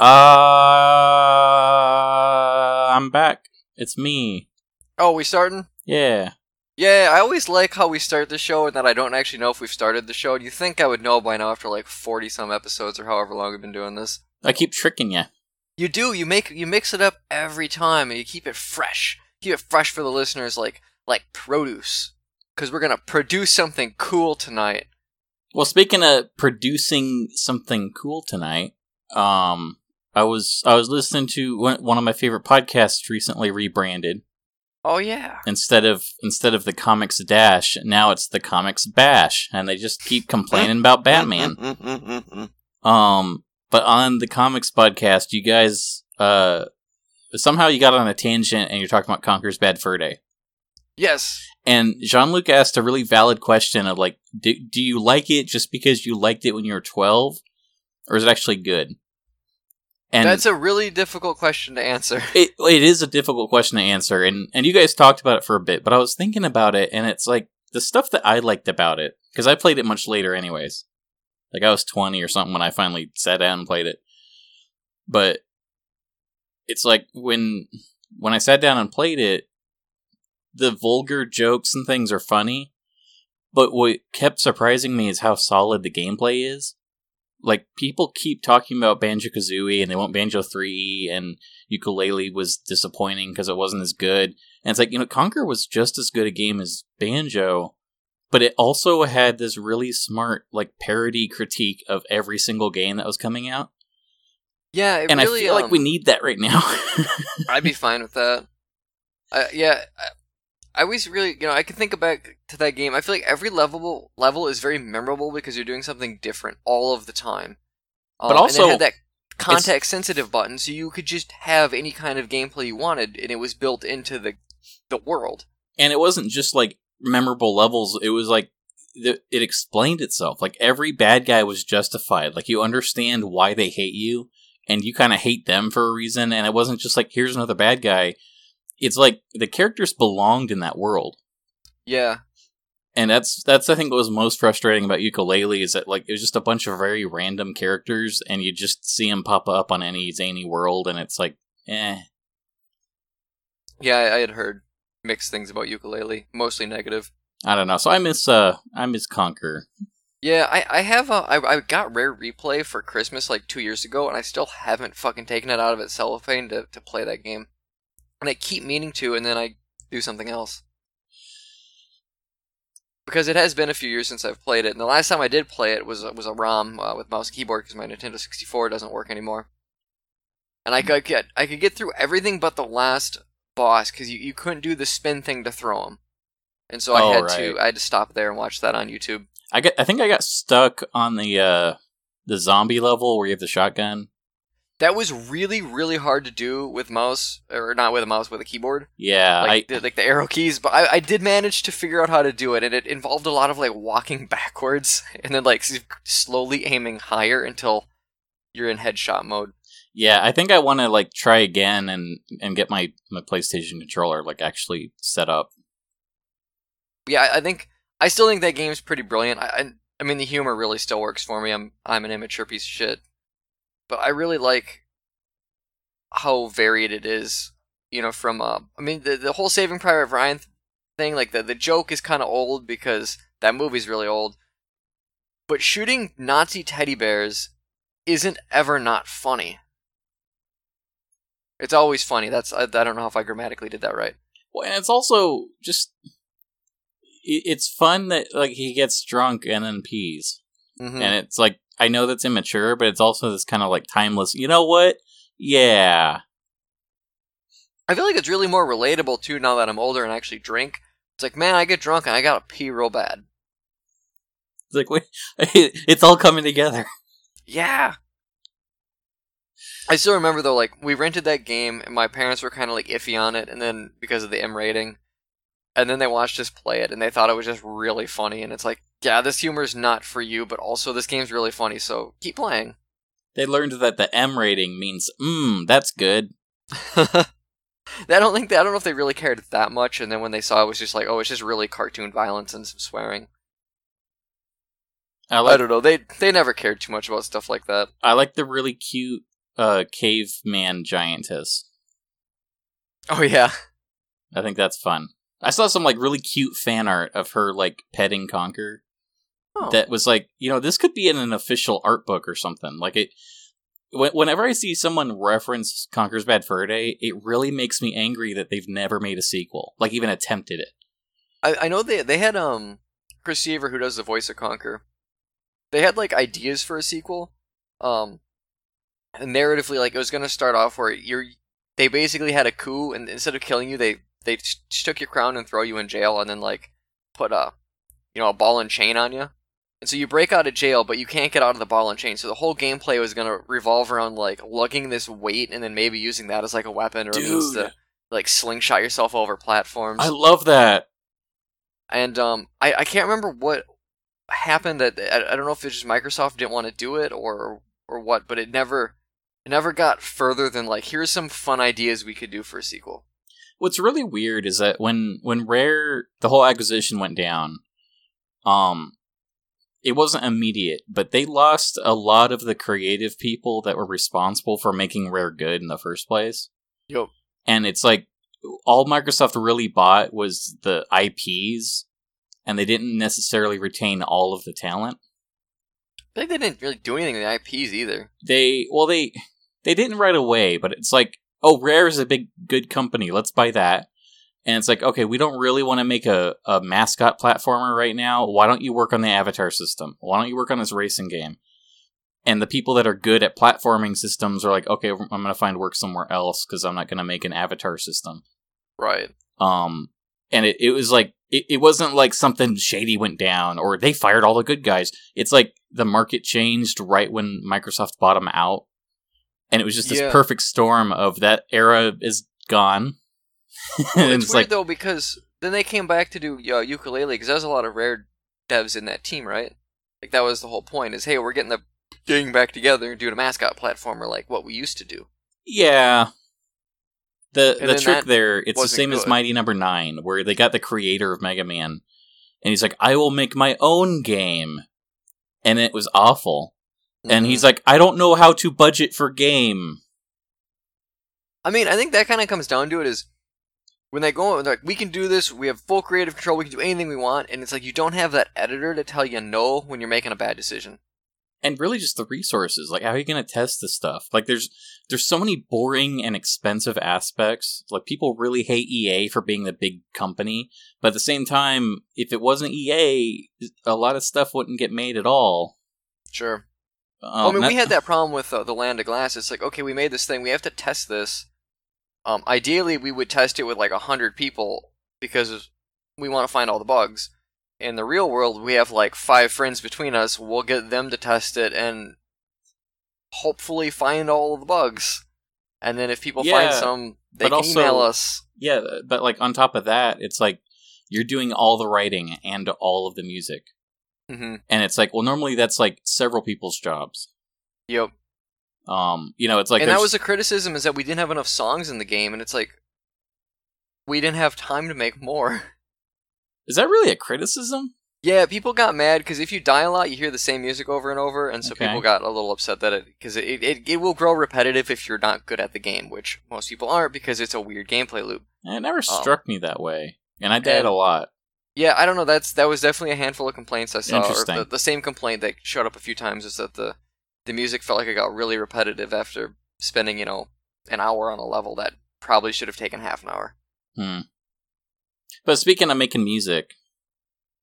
Uh, I'm back. It's me. Oh, we starting? Yeah. Yeah, I always like how we start the show and that I don't actually know if we've started the show. You think I would know by now after like 40 some episodes or however long we've been doing this. I keep tricking you. You do, you make you mix it up every time and you keep it fresh. Keep it fresh for the listeners like like produce cuz we're going to produce something cool tonight. Well, speaking of producing something cool tonight, um, I was I was listening to one one of my favorite podcasts recently rebranded. Oh yeah. Instead of instead of the comics dash, now it's the comics bash, and they just keep complaining about Batman. Um, but on the comics podcast, you guys uh somehow you got on a tangent and you're talking about Conker's Bad Fur Day. yes. And Jean Luc asked a really valid question of like, do, do you like it just because you liked it when you were 12? Or is it actually good? And That's a really difficult question to answer. it, it is a difficult question to answer. And, and you guys talked about it for a bit, but I was thinking about it and it's like the stuff that I liked about it, because I played it much later anyways. Like I was 20 or something when I finally sat down and played it. But it's like when when I sat down and played it, the vulgar jokes and things are funny, but what kept surprising me is how solid the gameplay is. Like people keep talking about Banjo Kazooie and they want Banjo Three and Yooka-Laylee was disappointing because it wasn't as good. And it's like you know, Conker was just as good a game as Banjo, but it also had this really smart like parody critique of every single game that was coming out. Yeah, it and really I feel like we um, need that right now. I'd be fine with that. Uh, yeah, I, always really, you know, I can think back to that game. I feel like every level level is very memorable because you're doing something different all of the time. But Um, also, and it had that context sensitive button, so you could just have any kind of gameplay you wanted, and it was built into the the world. and it wasn't just like memorable levels it was like it explained itself like every bad guy was justified like you understand why they hate you and you kind of hate them for a reason and it wasn't just like here's another bad guy it's like the characters belonged in that world Yeah, and that's that's i think what was most frustrating about Yooka-Laylee is that like it was just a bunch of very random characters and you just see them pop up on any zany world and it's like eh yeah, I, I had heard mixed things about Yooka-Laylee, mostly negative. i don't know so i miss uh i miss Conker Yeah, I, I have a I, I got Rare Replay for Christmas like two years ago, and I still haven't fucking taken it out of its cellophane to, to play that game. And I keep meaning to, and then I do something else. Because it has been a few years since I've played it, and the last time I did play it was was a ROM uh, with mouse and keyboard because my Nintendo 64 doesn't work anymore. And I could get I could get through everything but the last boss because you, you couldn't do the spin thing to throw him, and so I Oh, had right. to I had to stop there and watch that on YouTube. I got. I think I got stuck on the uh the zombie level where you have the shotgun. That was really, really hard to do with mouse, or not with a mouse, with a keyboard, Yeah, like I the, like the arrow keys. But I, I did manage to figure out how to do it, and it involved a lot of like walking backwards and then like slowly aiming higher until you're in headshot mode. yeah. I think I want to like try again and and get my my PlayStation controller like actually set up. Yeah, I, I think I still think that game's pretty brilliant. I, I I mean the humor really still works for me. I'm I'm an immature piece of shit, but I really like how varied it is. You know, from uh, I mean the the whole Saving Private Ryan thing, like the the joke is kind of old because that movie's really old. But shooting Nazi teddy bears isn't ever not funny. It's always funny. That's I, I don't know if I grammatically did that right. Well, and it's also just it's fun that like he gets drunk and then pees, Mhm. and it's like I know that's immature, but it's also this kind of like timeless. You know what? Yeah, I feel like it's really more relatable too now that I'm older and I actually drink. It's like, man, I get drunk and I gotta pee real bad. it's like wait, it's all coming together. Yeah. I still remember though, like we rented that game and my parents were kind of like iffy on it, and then because of the M rating, and then they watched us play it and they thought it was just really funny. And it's like, yeah, this humor is not for you, but also this game's really funny, so keep playing. They learned that the M rating means mmm, that's good. I don't think they, I don't know if they really cared that much, and then when they saw it, it was just like, oh, it's just really cartoon violence and some swearing. I I don't know. They they never cared too much about stuff like that. I like the really cute uh, caveman giantess. Oh yeah. I think that's fun. I saw some like really cute fan art of her like petting Conker. Oh. That was like, you know, this could be in an official art book or something. Like it. Whenever I see someone reference Conker's Bad Fur Day, it really makes me angry that they've never made a sequel, like even attempted it. I, I know they they had um Chris Seavor who does the voice of Conker. They had like ideas for a sequel. Um and narratively like it was gonna start off where you're they basically had a coup and instead of killing you they they took your crown and throw you in jail and then like put a you know a ball and chain on you. And so you break out of jail, but you can't get out of the ball and chain. So the whole gameplay was gonna revolve around like lugging this weight and then maybe using that as like a weapon or a means to like slingshot yourself over platforms. I love that. and um, I, I can't remember what happened. That I, I don't know if it's just Microsoft didn't want to do it or or what, but it never it never got further than like here's some fun ideas we could do for a sequel. What's really weird is that when when Rare the whole acquisition went down, um, it wasn't immediate, but they lost a lot of the creative people that were responsible for making Rare good in the first place. Yep. And it's like all Microsoft really bought was the IPs, and they didn't necessarily retain all of the talent. I think they didn't really do anything with the IPs either. They well they they didn't right away, but it's like oh Rare is a big good company, let's buy that. And it's like okay, we don't really want to make a, a mascot platformer right now. Why don't you work on the Avatar system? Why don't you work on this racing game? And the people that are good at platforming systems are like, okay, I'm going to find work somewhere else because I'm not going to make an Avatar system. Right. Um, and it, it was like it, it wasn't like something shady went down or they fired all the good guys. It's like the market changed right when Microsoft bought them out, and it was just this Yeah. perfect storm of that era is gone. Well, it's, it's weird like though because then they came back to do uh, Yooka-Laylee because there's a lot of rare devs in that team, right? Like that was the whole point is hey we're getting the gang back together and doing a mascot platformer like what we used to do. yeah. The And the trick there, it's the same as. Mighty Number Nine, where they got the creator of Mega Man, and he's like, "I will make my own game," and it was awful. And Mhm. he's like, "I don't know how to budget for game." I mean, I think that kind of comes down to it is when they go like, we can do this, we have full creative control, we can do anything we want, and it's like you don't have that editor to tell you no when you're making a bad decision. and really just the resources like how are you going to test this stuff like there's there's so many boring and expensive aspects like people really hate ea for being the big company but at the same time if it wasn't ea a lot of stuff wouldn't get made at all Sure. Um, I mean, that- we had that problem with uh, the Land of Glass. It's like, okay, we made this thing, we have to test this. Um, ideally, we would test it with like a hundred people because we want to find all the bugs. In the real world, we have like five friends between us. We'll get them to test it and hopefully find all of the bugs. And then if people find some, they can also- email us. yeah but like on top of that it's like you're doing all the writing and all of the music hmm and it's like well normally that's like several people's jobs Yep. um you know it's like and that was a criticism is that we didn't have enough songs in the game, and it's like we didn't have time to make more. is that really a criticism Yeah, people got mad because if you die a lot, you hear the same music over and over, and so Okay. people got a little upset that it because it, it it will grow repetitive if you're not good at the game, which most people aren't because it's a weird gameplay loop. It never Um, struck me that way, and I died a lot. Yeah, I don't know. That's that was definitely a handful of complaints I saw. Or the, the same complaint that showed up a few times is that the the music felt like it got really repetitive after spending you know an hour on a level that probably should have taken half an hour. Hmm. But speaking of making music,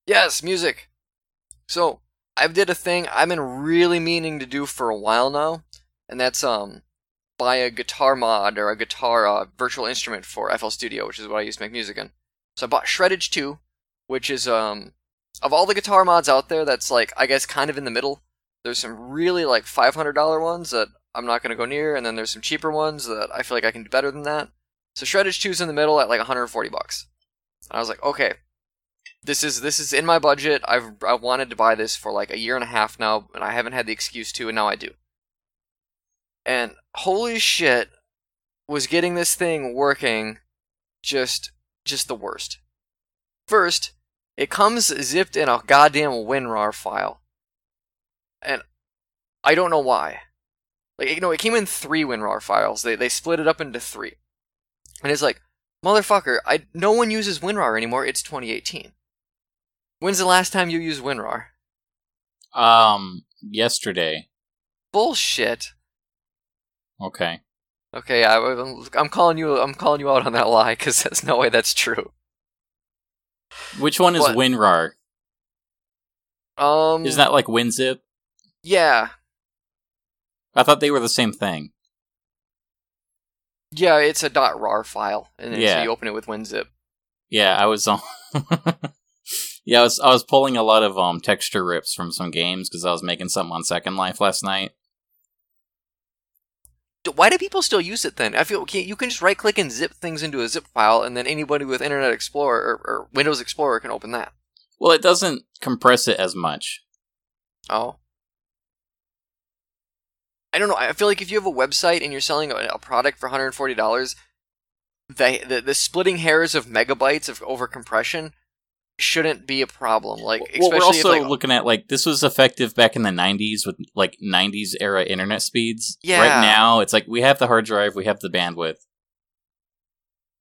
Yes, music. So I did a thing I've been really meaning to do for a while now, and that's um buy a guitar mod or a guitar uh, virtual instrument for FL Studio, which is what I used to make music in. So I bought Shreddage 2, which is um of all the guitar mods out there, that's like I guess kind of in the middle. There's some really like five hundred dollar ones that I'm not gonna go near, and then there's some cheaper ones that I feel like I can do better than that. So Shreddage 2 is in the middle at like 140 bucks. I was like, okay, this is this is in my budget. I've I wanted to buy this for like a year and a half now, and I haven't had the excuse to, and now I do. And holy shit, was getting this thing working just just the worst. First, it comes zipped in a goddamn WinRAR file. And I don't know why. Like you know, it came in three WinRAR files. They they split it up into three, and it's like, motherfucker, I no one uses WinRAR anymore. It's 2018. When's the last time you used WinRAR? Um, yesterday. Bullshit. Okay. Okay, I, I'm calling you. I'm calling you out on that lie because there's no way that's true. Which one is What? WinRAR? Um, Isn't that like WinZip? yeah, I thought they were the same thing. yeah. It's a .rar file, and then so Yeah. you open it with WinZip. Yeah, I was um Yeah, I was I was pulling a lot of um texture rips from some games because I was making something on Second Life last night. Why do people still use it then? I feel okay, you can just right click and zip things into a zip file, and then anybody with Internet Explorer or, or Windows Explorer can open that. Well, it doesn't compress it as much. Oh. I don't know. I feel like if you have a website and you're selling a, a product for $140, the, the the splitting hairs of megabytes of overcompression shouldn't be a problem. Like, well, we're also if, like, looking at like this was effective back in the '90s with like '90s era internet speeds. Yeah. Right now, it's like we have the hard drive, we have the bandwidth.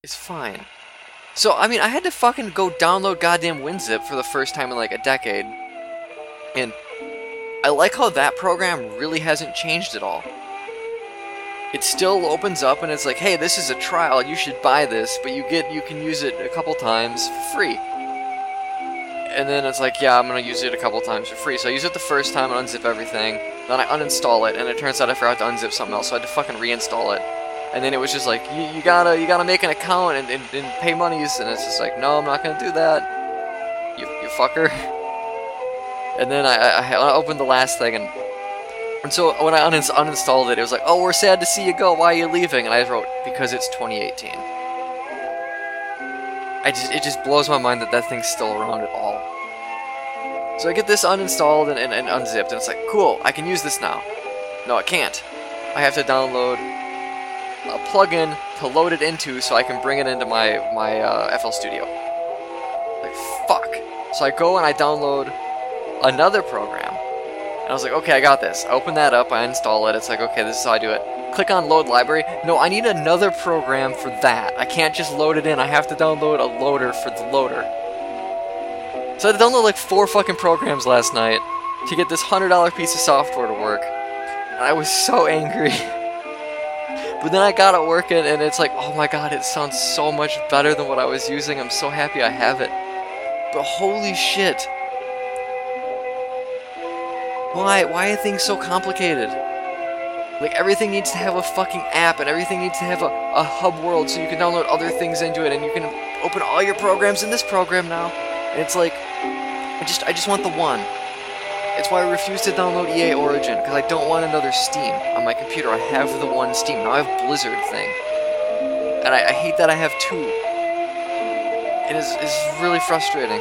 It's fine. So, I mean, I had to fucking go download goddamn WinZip for the first time in like a decade. And I like how that program really hasn't changed at all. It still opens up and it's like, hey, this is a trial, you should buy this, but you get you can use it a couple times for free. And then it's like, yeah, I'm gonna use it a couple times for free. So I use it the first time and unzip everything. Then I uninstall it, and it turns out I forgot to unzip something else, so I had to fucking reinstall it. And then it was just like, you, gotta you gotta make an account and, and, and pay monies, and it's just like, no, I'm not gonna do that. You, you fucker. And then I, I, I opened the last thing, and and so when I uninst- uninstalled it, it was like, oh, we're sad to see you go. Why are you leaving? And I wrote, because it's 2018. I just it just blows my mind that that thing's still around at all. So I get this uninstalled and, and, and unzipped, and it's like, cool, I can use this now. No, I can't. I have to download a plugin to load it into so I can bring it into my my uh, FL Studio. Like fuck. So I go and I download another program, and I was like, okay, I got this. I open that up, I install it. It's like, okay, this is how I do it. Click on load library. No, I need another program for that. I can't just load it in. I have to download a loader for the loader. So I had to download like four fucking programs last night to get this hundred dollar piece of software to work. And I was so angry. But then I got it working, and it's like, oh my god, it sounds so much better than what I was using. I'm so happy I have it. But holy shit. Why? Why are things so complicated? Like, everything needs to have a fucking app, and everything needs to have a, a hub world so you can download other things into it, and you can open all your programs in this program now. And it's like, I just, I just want the one. It's why I refuse to download EA Origin, because I don't want another Steam on my computer. I have the one Steam. Now I have Blizzard thing. And I, I hate that I have two. It is it's really frustrating.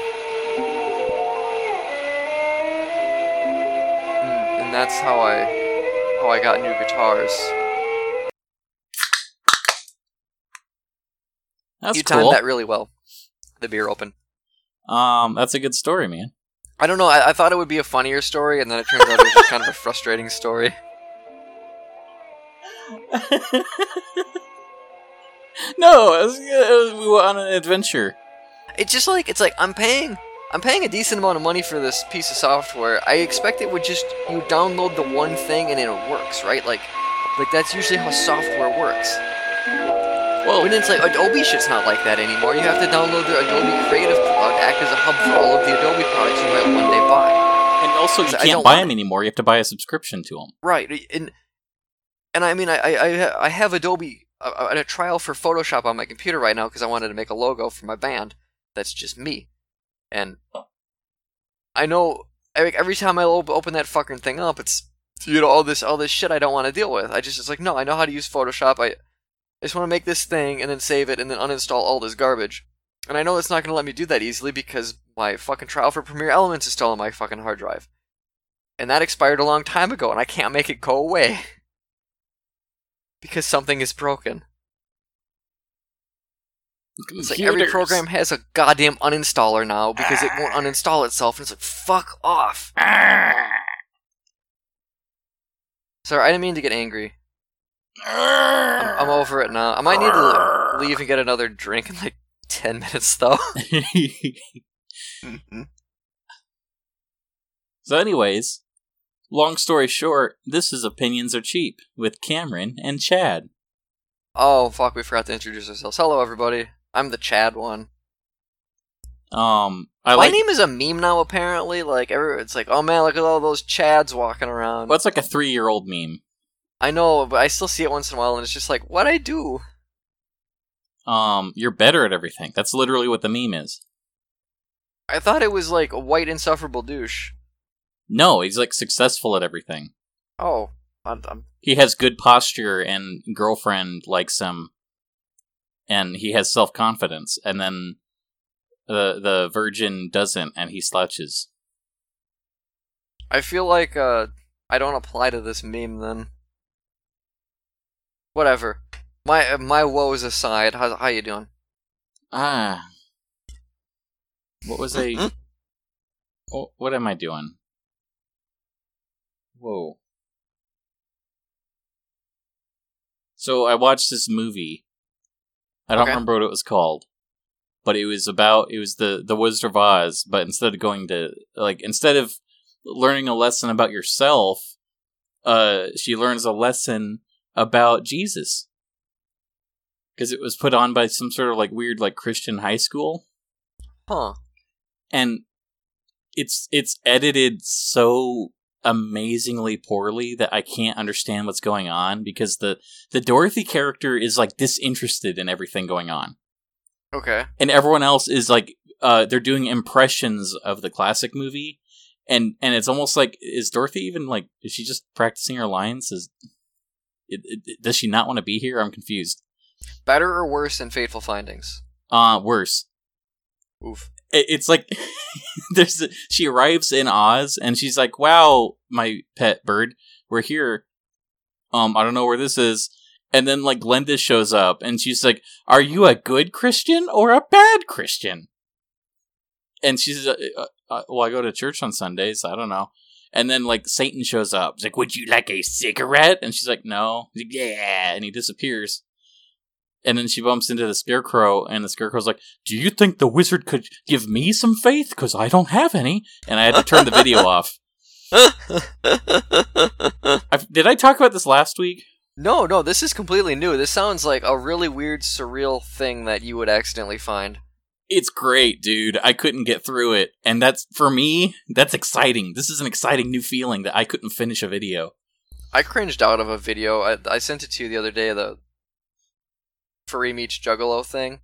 That's how I how I got new guitars. That's you cool. timed that really well. The beer open. Um, that's a good story, man. I don't know. I, I thought it would be a funnier story, and then it turns out it was just kind of a frustrating story. no, it was, it was, we were on an adventure. It's just like it's like I'm paying I'm paying a decent amount of money for this piece of software. I expect it would just you download the one thing and it works, right? Like like that's usually how software works. Well, When it's like Adobe shit's not like that anymore. You have to download the Adobe Creative Cloud act as a hub for all of the Adobe products you might one day buy. and also you can't buy them anymore. You have to buy a subscription to them. Right, and and I mean I I I have Adobe uh, uh, at a, a trial for Photoshop on my computer right now because I wanted to make a logo for my band. That's just me, and I know every, time I open that fucking thing up, it's you know all this all this shit I don't want to deal with. I just it's like no, I know how to use Photoshop. I, I just want to make this thing and then save it and then uninstall all this garbage. And I know it's not going to let me do that easily because my fucking trial for Premiere Elements is still on my fucking hard drive. And that expired a long time ago and I can't make it go away. because something is broken. It's like every program has a goddamn uninstaller now because it won't uninstall itself and it's like fuck off. Ah. Sorry, I didn't mean to get angry. I'm, I'm over it now. I might need to leave and get another drink in like ten minutes, though. so, anyways, long story short, this is Opinions Are Cheap with Cameron and Chad. oh fuck, we forgot to introduce ourselves. Hello, everybody. I'm the Chad one. Um, I My like. name is a meme now. Apparently, like every, it's like, oh man, look at all those Chads walking around. What's like a three-year-old meme? I know, but I still see it once in a while, and it's just like, what I do? Um, you're better at everything. That's literally what the meme is. I thought it was like a white insufferable douche. No, he's like successful at everything. Oh, I'm, I'm He has good posture, and girlfriend likes him, and he has self confidence. And then the the virgin doesn't, and he slouches. I feel like uh, I don't apply to this meme then. Whatever. My uh, my woes aside, how how you doing? Ah, what was I? oh, what am I doing? Whoa. So I watched this movie. I don't Okay. remember what it was called, but it was about it was the the Wizard of Oz. But instead of going to like instead of learning a lesson about yourself, uh, she learns a lesson about Jesus because it was put on by some sort of like weird like Christian high school Huh? and it's it's edited so amazingly poorly that I can't understand what's going on because the the Dorothy character is like disinterested in everything going on Okay. and everyone else is like uh they're doing impressions of the classic movie and and it's almost like is Dorothy even like is she just practicing her lines is it, it, does she not want to be here I'm confused Better or worse than Fateful Findings? uh worse Oof. It, it's like there's a, she arrives in Oz and she's like, "Wow, my pet bird, we're here. Um, I don't know where this is." And then like Glenda shows up and she's like, "Are you a good Christian or a bad Christian?" And she's, uh, uh, uh, "Well, I go to church on Sundays. I don't know." And then like Satan shows up. He's like, "Would you like a cigarette?" And she's like, "No." Like, "Yeah," and he disappears. And then she bumps into the scarecrow, and the scarecrow's like, "Do you think the wizard could give me some faith? Because I don't have any." And I had to turn the video off. i did I talk about this last week? no, no, this is completely new. This sounds like a really weird, surreal thing that you would accidentally find. It's great, dude. I couldn't get through it, and that's for me. That's exciting. This is an exciting new feeling that I couldn't finish a video. I cringed out of a video. I, I sent it to you the other day. The furry meets juggalo thing.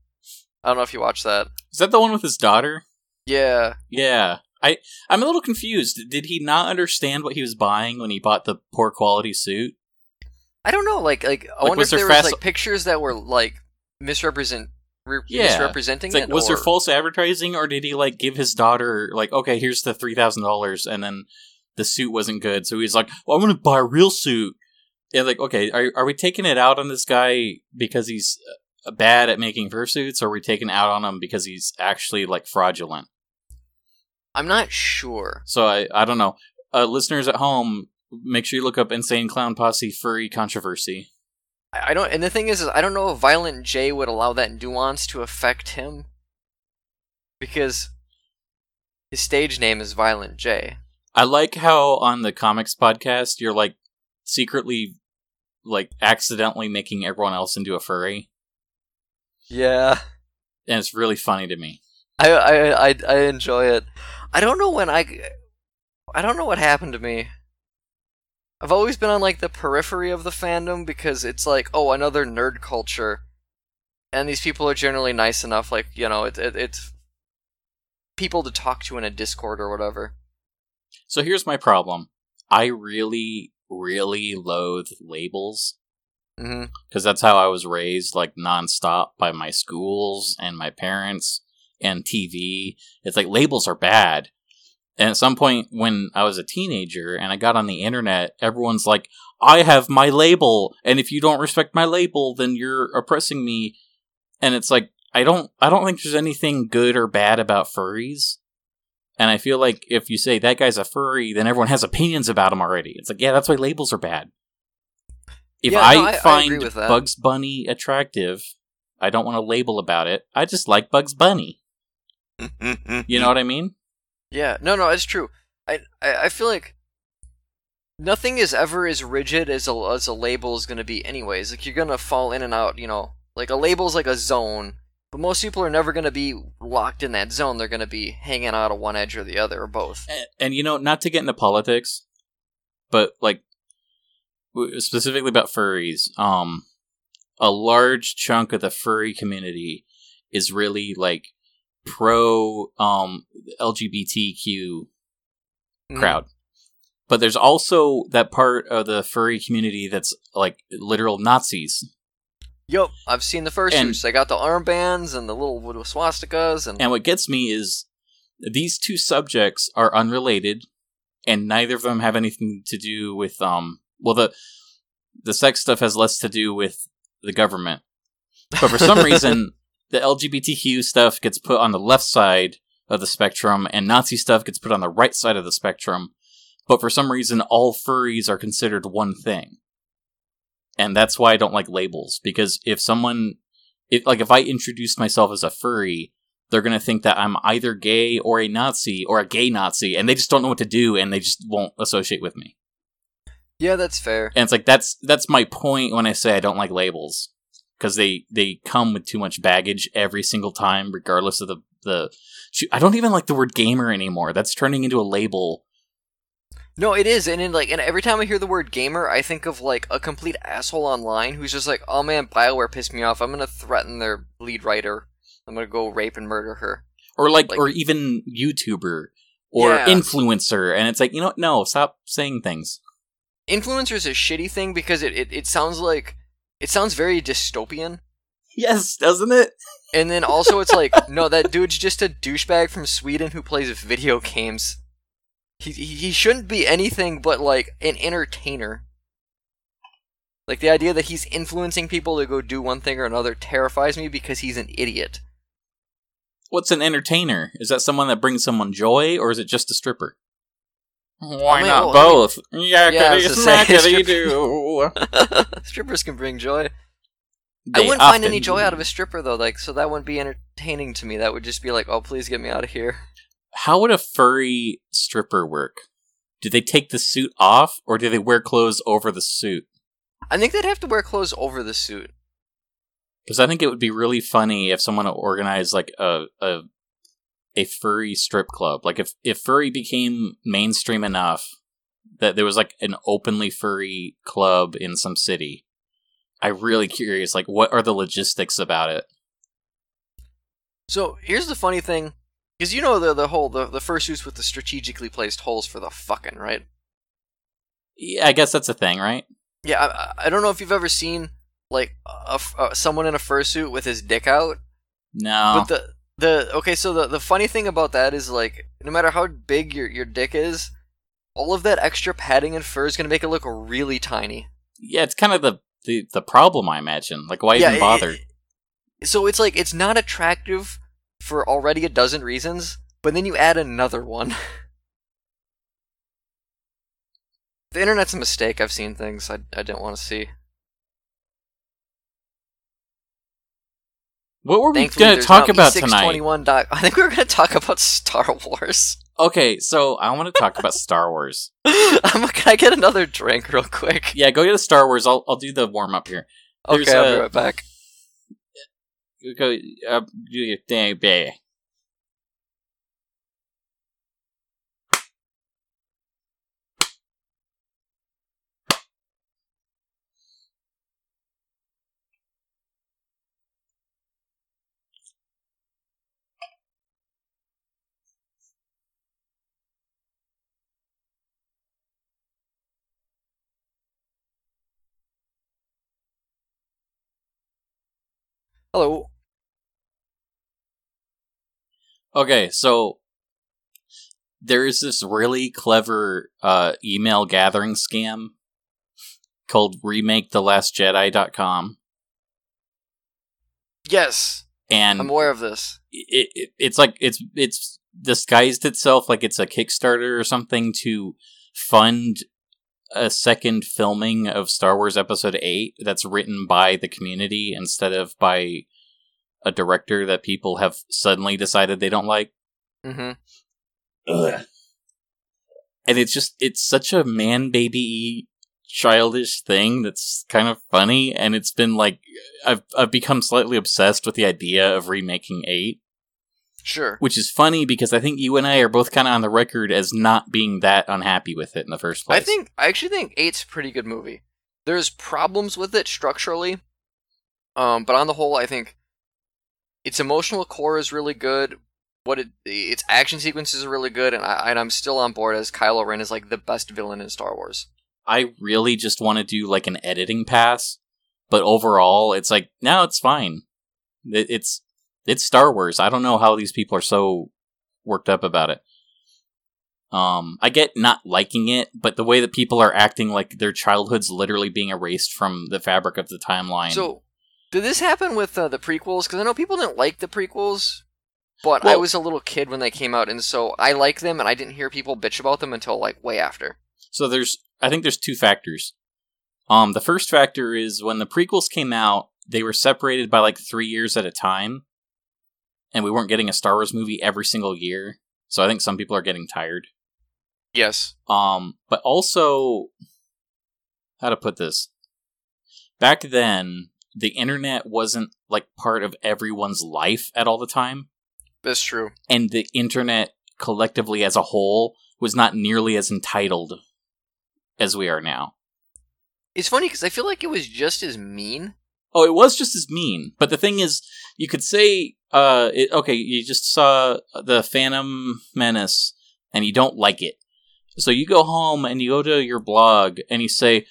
I don't know if you watched that. Is that the one with his daughter? Yeah, Yeah. I I'm a little confused. Did he not understand what he was buying when he bought the poor quality suit? I don't know. Like, like I Like, wonder if there there was fast- like pictures that were like misrepresent, re- Yeah. misrepresenting It's like, it. was there false advertising, or did he like give his daughter like, okay, here's the three thousand dollars, and then the suit wasn't good, so he's like, well, I'm gonna buy a real suit. And like, okay, are are we taking it out on this guy because he's uh, bad at making fursuits, or are we taking it out on him because he's actually like fraudulent? I'm not sure. So I I don't know. Uh, listeners at home, make sure you look up Insane Clown Posse furry controversy. I, I don't. And the thing is, is I don't know if Violent J would allow that nuance to affect him because his stage name is Violent J. I like how on the comics podcast you're like secretly like accidentally making everyone else into a furry, Yeah. and it's really funny to me. I, I I I enjoy it. I don't know when I I don't know what happened to me. I've always been on like the periphery of the fandom because it's like, oh, another nerd culture. And these people are generally nice enough like, you know, it, it it's people to talk to in a Discord or whatever. So here's my problem. I really, really loathe labels mm-hmm. because that's how I was raised, like nonstop by my schools and my parents and TV. It's like labels are bad. And at some point when I was a teenager and I got on the internet, everyone's like, I have my label, and if you don't respect my label, then you're oppressing me. And it's like, I don't I don't think there's anything good or bad about furries. And I feel like if you say that guy's a furry, then everyone has opinions about him already. It's like, yeah, that's why labels are bad. if Yeah, I no, I- I find that. Bugs Bunny attractive, I don't want to label about it. I just like Bugs Bunny. You know what I mean? Yeah, no, no, it's true. I, I, I feel like nothing is ever as rigid as a as a label is going to be, anyways. Like you're gonna fall in and out, you know. Like a label's like a zone, but most people are never going to be locked in that zone. They're going to be hanging out of one edge or the other, or both. And, and you know, not to get into politics, but like specifically about furries, um, a large chunk of the furry community is really like pro um LGBTQ Mhm. crowd. But there's also that part of the furry community that's like literal Nazis. Yup, I've seen the first And- suits. They got the armbands and the little little swastikas, and, And what gets me is these two subjects are unrelated, and neither of them have anything to do with um. Well, the the sex stuff has less to do with the government, but for some reason, the LGBTQ stuff gets put on the left side of the spectrum, and Nazi stuff gets put on the right side of the spectrum. But for some reason, all furries are considered one thing, and that's why I don't like labels. Because if someone, if like if I introduced myself as a furry, they're gonna think that I'm either gay or a Nazi or a gay Nazi, and they just don't know what to do, and they just won't associate with me. yeah, that's fair. And it's like that's that's my point when I say I don't like labels because they they come with too much baggage every single time, regardless of the the. I don't even like the word gamer anymore. That's turning into a label. No, it is, and in like, and every time I hear the word gamer, I think of like a complete asshole online who's just like, "Oh man, Bioware pissed me off. I'm gonna threaten their lead writer. I'm gonna go rape and murder her." or like, Like- or even YouTuber or Yeah. influencer, and it's like you know what? No, stop saying things. Influencer is a shitty thing because it, it, it sounds like it sounds very dystopian, Yes, doesn't it? and then also it's like, no, that dude's just a douchebag from Sweden who plays video games. He he, shouldn't be anything but like an entertainer. Like the idea that he's influencing people to go do one thing or another terrifies me because he's an idiot. What's an entertainer? Is that someone that brings someone joy, or is it just a stripper? Why mean, not well, I mean- both? Yeah, I Yakety was just saying, do. Strippers can bring joy. I wouldn't find any joy do. out of a stripper though, like so that wouldn't be entertaining to me. That would just be like, oh please get me out of here. How would a furry stripper work? Do they take the suit off, or do they wear clothes over the suit? I think they'd have to wear clothes over the suit. Because I think it would be really funny if someone organized like a a a furry strip club. Like if if furry became mainstream enough that there was like an openly furry club in some city. I'm really curious. Like, what are the logistics about it? So here's the funny thing, because you know the the whole the, the fursuits with the strategically placed holes for the fucking right. Yeah, I guess that's a thing, right? Yeah, I, I- don't know if you've ever seen like a, f- uh, someone in a fursuit with his dick out, No. but the the okay. So the the funny thing about that is like no matter how big your your dick is, all of that extra padding and fur is gonna make it look really tiny. yeah, it's kind of the, the the problem. I imagine. Like, why even it- bother? it- so it's like it's not attractive for already a dozen reasons, but then you add another one. the internet's a mistake. I've seen things I I didn't want to see. what were we going to talk about tonight? E621 doc- I think we were going to talk about Star Wars. Okay, so I want to talk about Star Wars. I'm, can I get another drink real quick? Yeah, go get the Star Wars. I'll I'll do the warm up here. There's Okay, I'll be right back. Go uh, do your thing, babe. Hello. Okay, so there is this really clever uh, email gathering scam called RemakeTheLastJedi.com, Yes, and I'm aware of this. it, it, it's like it's it's disguised itself like it's a Kickstarter or something to fund a second filming of Star Wars Episode 8 that's written by the community instead of by a director that people have suddenly decided they don't like. Mm-hmm. And it's just, it's such a man baby childish thing that's kind of funny. And it's been like, I've, I've become slightly obsessed with the idea of remaking 8 Sure. which is funny because I think you and I are both kind of on the record as not being that unhappy with it in the first place. I think I actually think Eight's a pretty good movie. There's problems with it structurally, um, but on the whole, I think its emotional core is really good. What it its action sequences are really good, and I and I'm still on board as Kylo Ren is like the best villain in Star Wars. I really just want to do like an editing pass, but overall, it's like no, it's fine. It, it's it's Star Wars. I don't know how these people are so worked up about it. Um, I get not liking it, but the way that people are acting like their childhood's literally being erased from the fabric of the timeline. So, did this happen with uh, the prequels? Because I know people didn't like the prequels, but I was a little kid when they came out, and so I like them, and I didn't hear people bitch about them until like way after. So there's I think there's two factors. Um the first factor is when the prequels came out, they were separated by like 3 years at a time. And we weren't getting a Star Wars movie every single year. So I think some people are getting tired. Yes. Um but also how to put this? Back then, the internet wasn't like part of everyone's life at all the time That's true. and the internet collectively as a whole was not nearly as entitled as we are now. It's funny because I feel like it was just as mean. Oh, it was just as mean. But the thing is, you could say, uh, it, okay, you just saw the Phantom Menace and you don't like it. So you go home and you go to your blog and you say,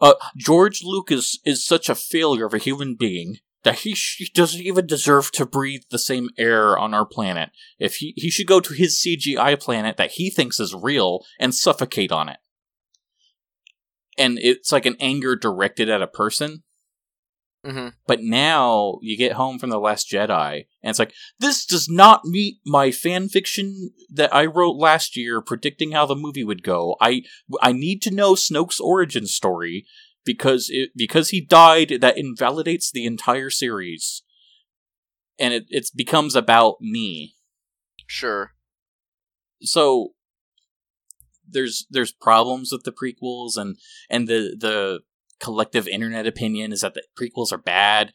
uh, George Lucas is such a failure of a human being that he, he doesn't even deserve to breathe the same air on our planet. If he, he should go to his CGI planet that he thinks is real and suffocate on it. And it's like an anger directed at a person. Mm-hmm. But now you get home from The Last Jedi, and it's like, this does not meet my fan fiction that I wrote last year predicting how the movie would go. I I need to know Snoke's origin story because it because he died, that invalidates the entire series. And it it becomes about me. Sure. So there's there's problems with the prequels and and the the collective internet opinion is that the prequels are bad.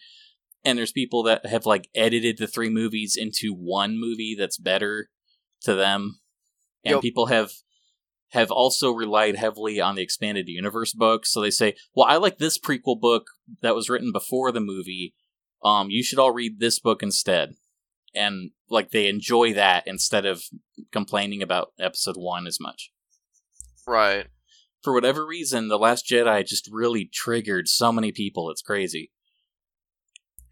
And there's people that have like edited the three movies into one movie that's better to them. And Yep. people have have also relied heavily on the expanded universe books so they say well i like this prequel book that was written before the movie. Um you should all read this book instead. And like they enjoy that instead of complaining about episode 1 as much. Right. For whatever reason, The Last Jedi just really triggered so many people. It's crazy.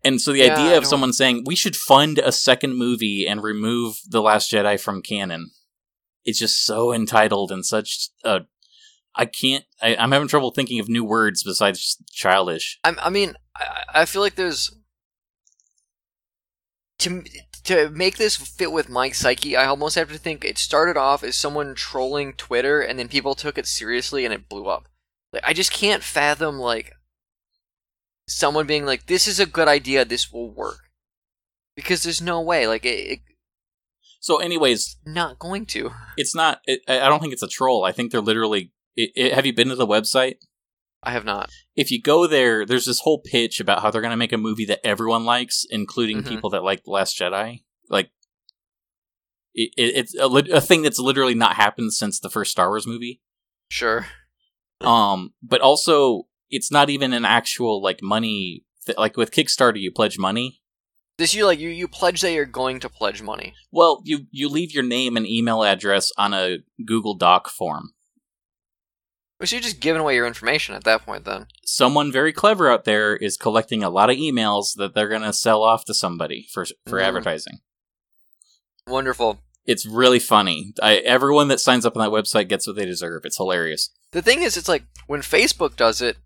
And so the Yeah, idea of someone saying we should fund a second movie and remove The Last Jedi from canon, it's just so entitled and such a. I can't. I, I'm having trouble thinking of new words besides childish. I, I mean, I, I feel like there's to to make this fit with my psyche. I almost have to think it started off as someone trolling Twitter, and then people took it seriously, and it blew up. Like, I just can't fathom like someone being like, "This is a good idea. This will work," because there's no way. Like, it, it So, anyways, not going to. it's not. It, I I don't think it's a troll. I think they're literally. It, it, have you been to the website? I have not. if you go there, there's this whole pitch about how they're going to make a movie that everyone likes, including Mhm. people that like The Last Jedi. Like, it, it, it's a, a thing that's literally not happened since the first Star Wars movie. Sure. Um, but also, it's not even an actual like money. Th- like with Kickstarter, you pledge money. This you like you you pledge that you're going to pledge money. Well, you you leave your name and email address on a Google Doc form. So you're just giving away your information at that point. Then. Someone very clever out there is collecting a lot of emails that they're going to sell off to somebody for for Mhm. advertising. Wonderful. It's really funny. I, everyone that signs up on that website gets what they deserve. It's hilarious. The thing is, it's like when Facebook does it,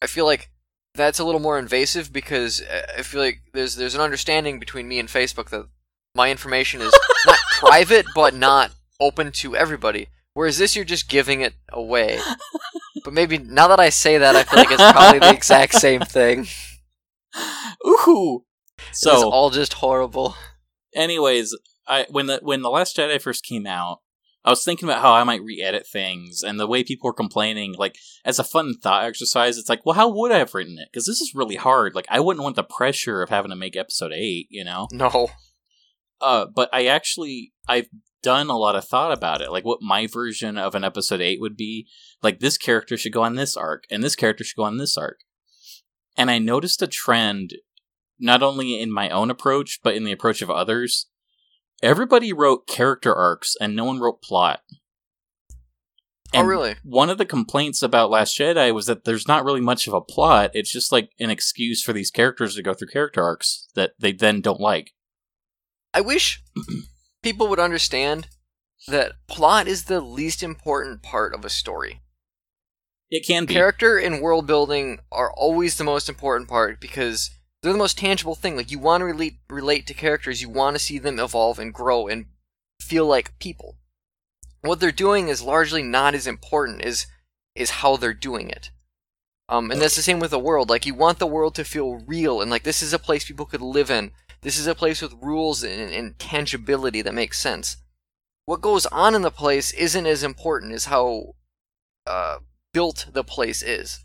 I feel like that's a little more invasive because uh, I feel like there's there's an understanding between me and Facebook that my information is not private but not open to everybody. Whereas this, you're just giving it away. but maybe now that I say that, I feel like it's probably the exact same thing. Ooh. So it's all just horrible. anyways, I when the when the Last Jedi first came out, I was thinking about how I might re-edit things and the way people were complaining. Like as a fun thought exercise, it's like, well, how would I have written it? Because this is really hard. Like I wouldn't want the pressure of having to make episode eight. You know. No. Uh, but I actually I've done a lot of thought about it, like what my version of an episode eight would be. Like this character should go on this arc, and this character should go on this arc. And I noticed a trend, not only in my own approach, but in the approach of others. Everybody wrote character arcs, and no one wrote plot. oh, really? One of the complaints about Last Jedi was that there's not really much of a plot. It's just like an excuse for these characters to go through character arcs that they then don't like. I wish people would understand that plot is the least important part of a story. It can be. Character and world building are always the most important part because they're the most tangible thing. Like you want to relate relate to characters, you want to see them evolve and grow and feel like people. What they're doing is largely not as important as is how they're doing it. Um, and that's the same with the world. Like you want the world to feel real and like this is a place people could live in. This is a place with rules and, and tangibility that makes sense. What goes on in the place isn't as important as how uh, built the place is.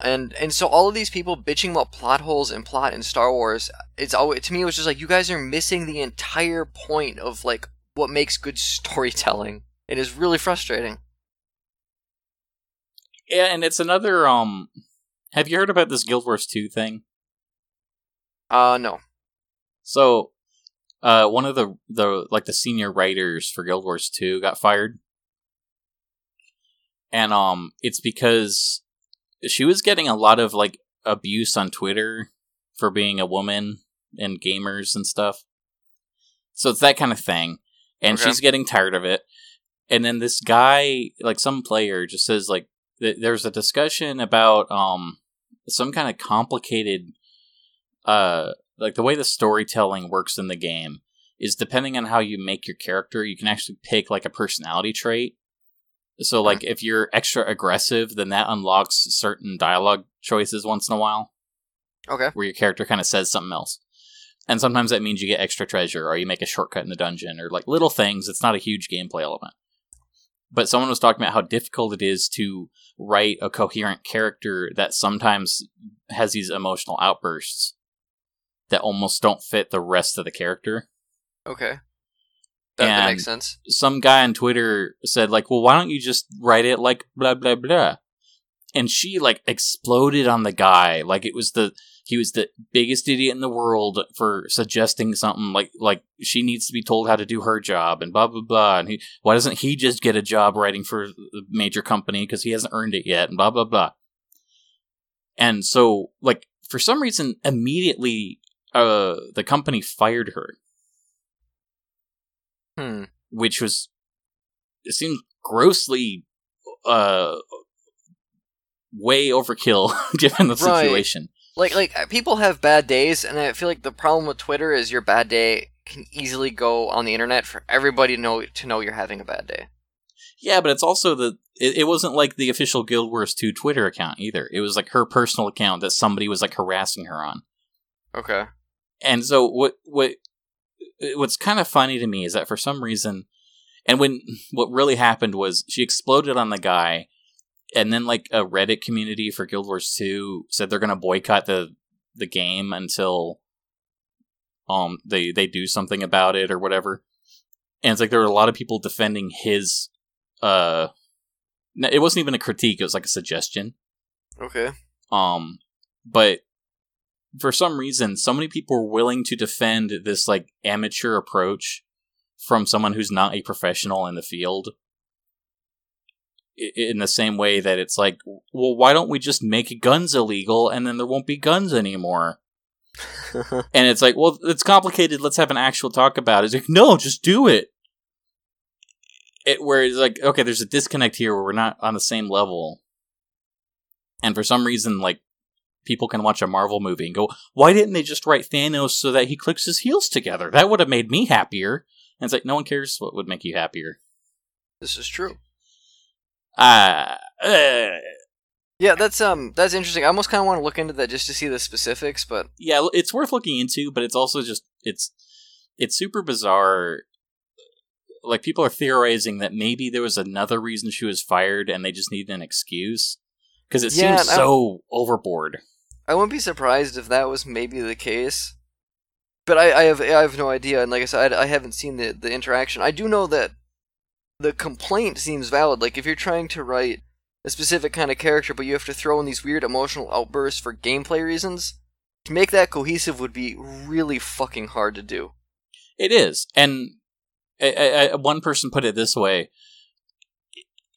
And and so all of these people bitching about plot holes and plot in Star Wars, it's always to me it was just like you guys are missing the entire point of like what makes good storytelling. It is really frustrating. Yeah, and it's another um have you heard about this Guild Wars 2 thing? Uh no. So uh one of the the like the senior writers for Guild Wars 2 got fired. And um it's because she was getting a lot of like abuse on Twitter for being a woman and gamers and stuff. So it's that kind of thing. And Okay. she's getting tired of it. And then this guy, like some player, just says like th- there's a discussion about um some kind of complicated uh like the way the storytelling works in the game is depending on how you make your character, you can actually pick like a personality trait. So like if you're extra aggressive, then that unlocks certain dialogue choices once in a while Okay. where your character kind of says something else. And sometimes that means you get extra treasure or you make a shortcut in the dungeon or like little things. It's not a huge gameplay element. But someone was talking about how difficult it is to write a coherent character that sometimes has these emotional outbursts that almost don't fit the rest of the character. Okay. That, that makes sense. Some guy on Twitter said like, "Well, why don't you just write it like blah blah blah?" And she like exploded on the guy like it was the he was the biggest idiot in the world for suggesting something like like she needs to be told how to do her job and blah blah blah and he, why doesn't he just get a job writing for a major company because he hasn't earned it yet and blah blah blah and so like for some reason immediately uh the company fired her Hmm. which was it seemed grossly uh way overkill given the Right. situation Like like uh, people have bad days, and I feel like the problem with Twitter is your bad day can easily go on the internet for everybody to know to know you're having a bad day. Yeah, but it's also the it, it wasn't like the official Guild Wars 2 Twitter account either. It was like her personal account that somebody was like harassing her on. Okay. And so what what what's kind of funny to me is that for some reason and when what really happened was she exploded on the guy and then like a Reddit community for Guild Wars 2 said they're going to boycott the the game until um they they do something about it or whatever. And it's like there were a lot of people defending his uh it wasn't even a critique, it was like a suggestion. Okay. Um, but for some reason, so many people are willing to defend this like amateur approach from someone who's not a professional in the field. In the same way that it's like, well, why don't we just make guns illegal and then there won't be guns anymore? And it's like, well, it's complicated. Let's have an actual talk about it. It's like, no, just do it. It where it's like, okay, there's a disconnect here where we're not on the same level. And for some reason, like people can watch a Marvel movie and go, why didn't they just write Thanos so that he clicks his heels together? That would have made me happier. And it's like no one cares what would make you happier. This is true. Ah, uh, Yeah, that's um that's interesting. I almost kind of want to look into that just to see the specifics, but yeah, it's worth looking into, but it's also just it's it's super bizarre. Like people are theorizing that maybe there was another reason she was fired, and they just needed an excuse because it Yeah, seems so overboard. I wouldn't be surprised if that was maybe the case. But I, I have I have no idea, and like I said, I, I haven't seen the the interaction. I do know that the complaint seems valid. Like if you're trying to write a specific kind of character, but you have to throw in these weird emotional outbursts for gameplay reasons, to make that cohesive would be really fucking hard to do. It is, and I, I, I- one person put it this way: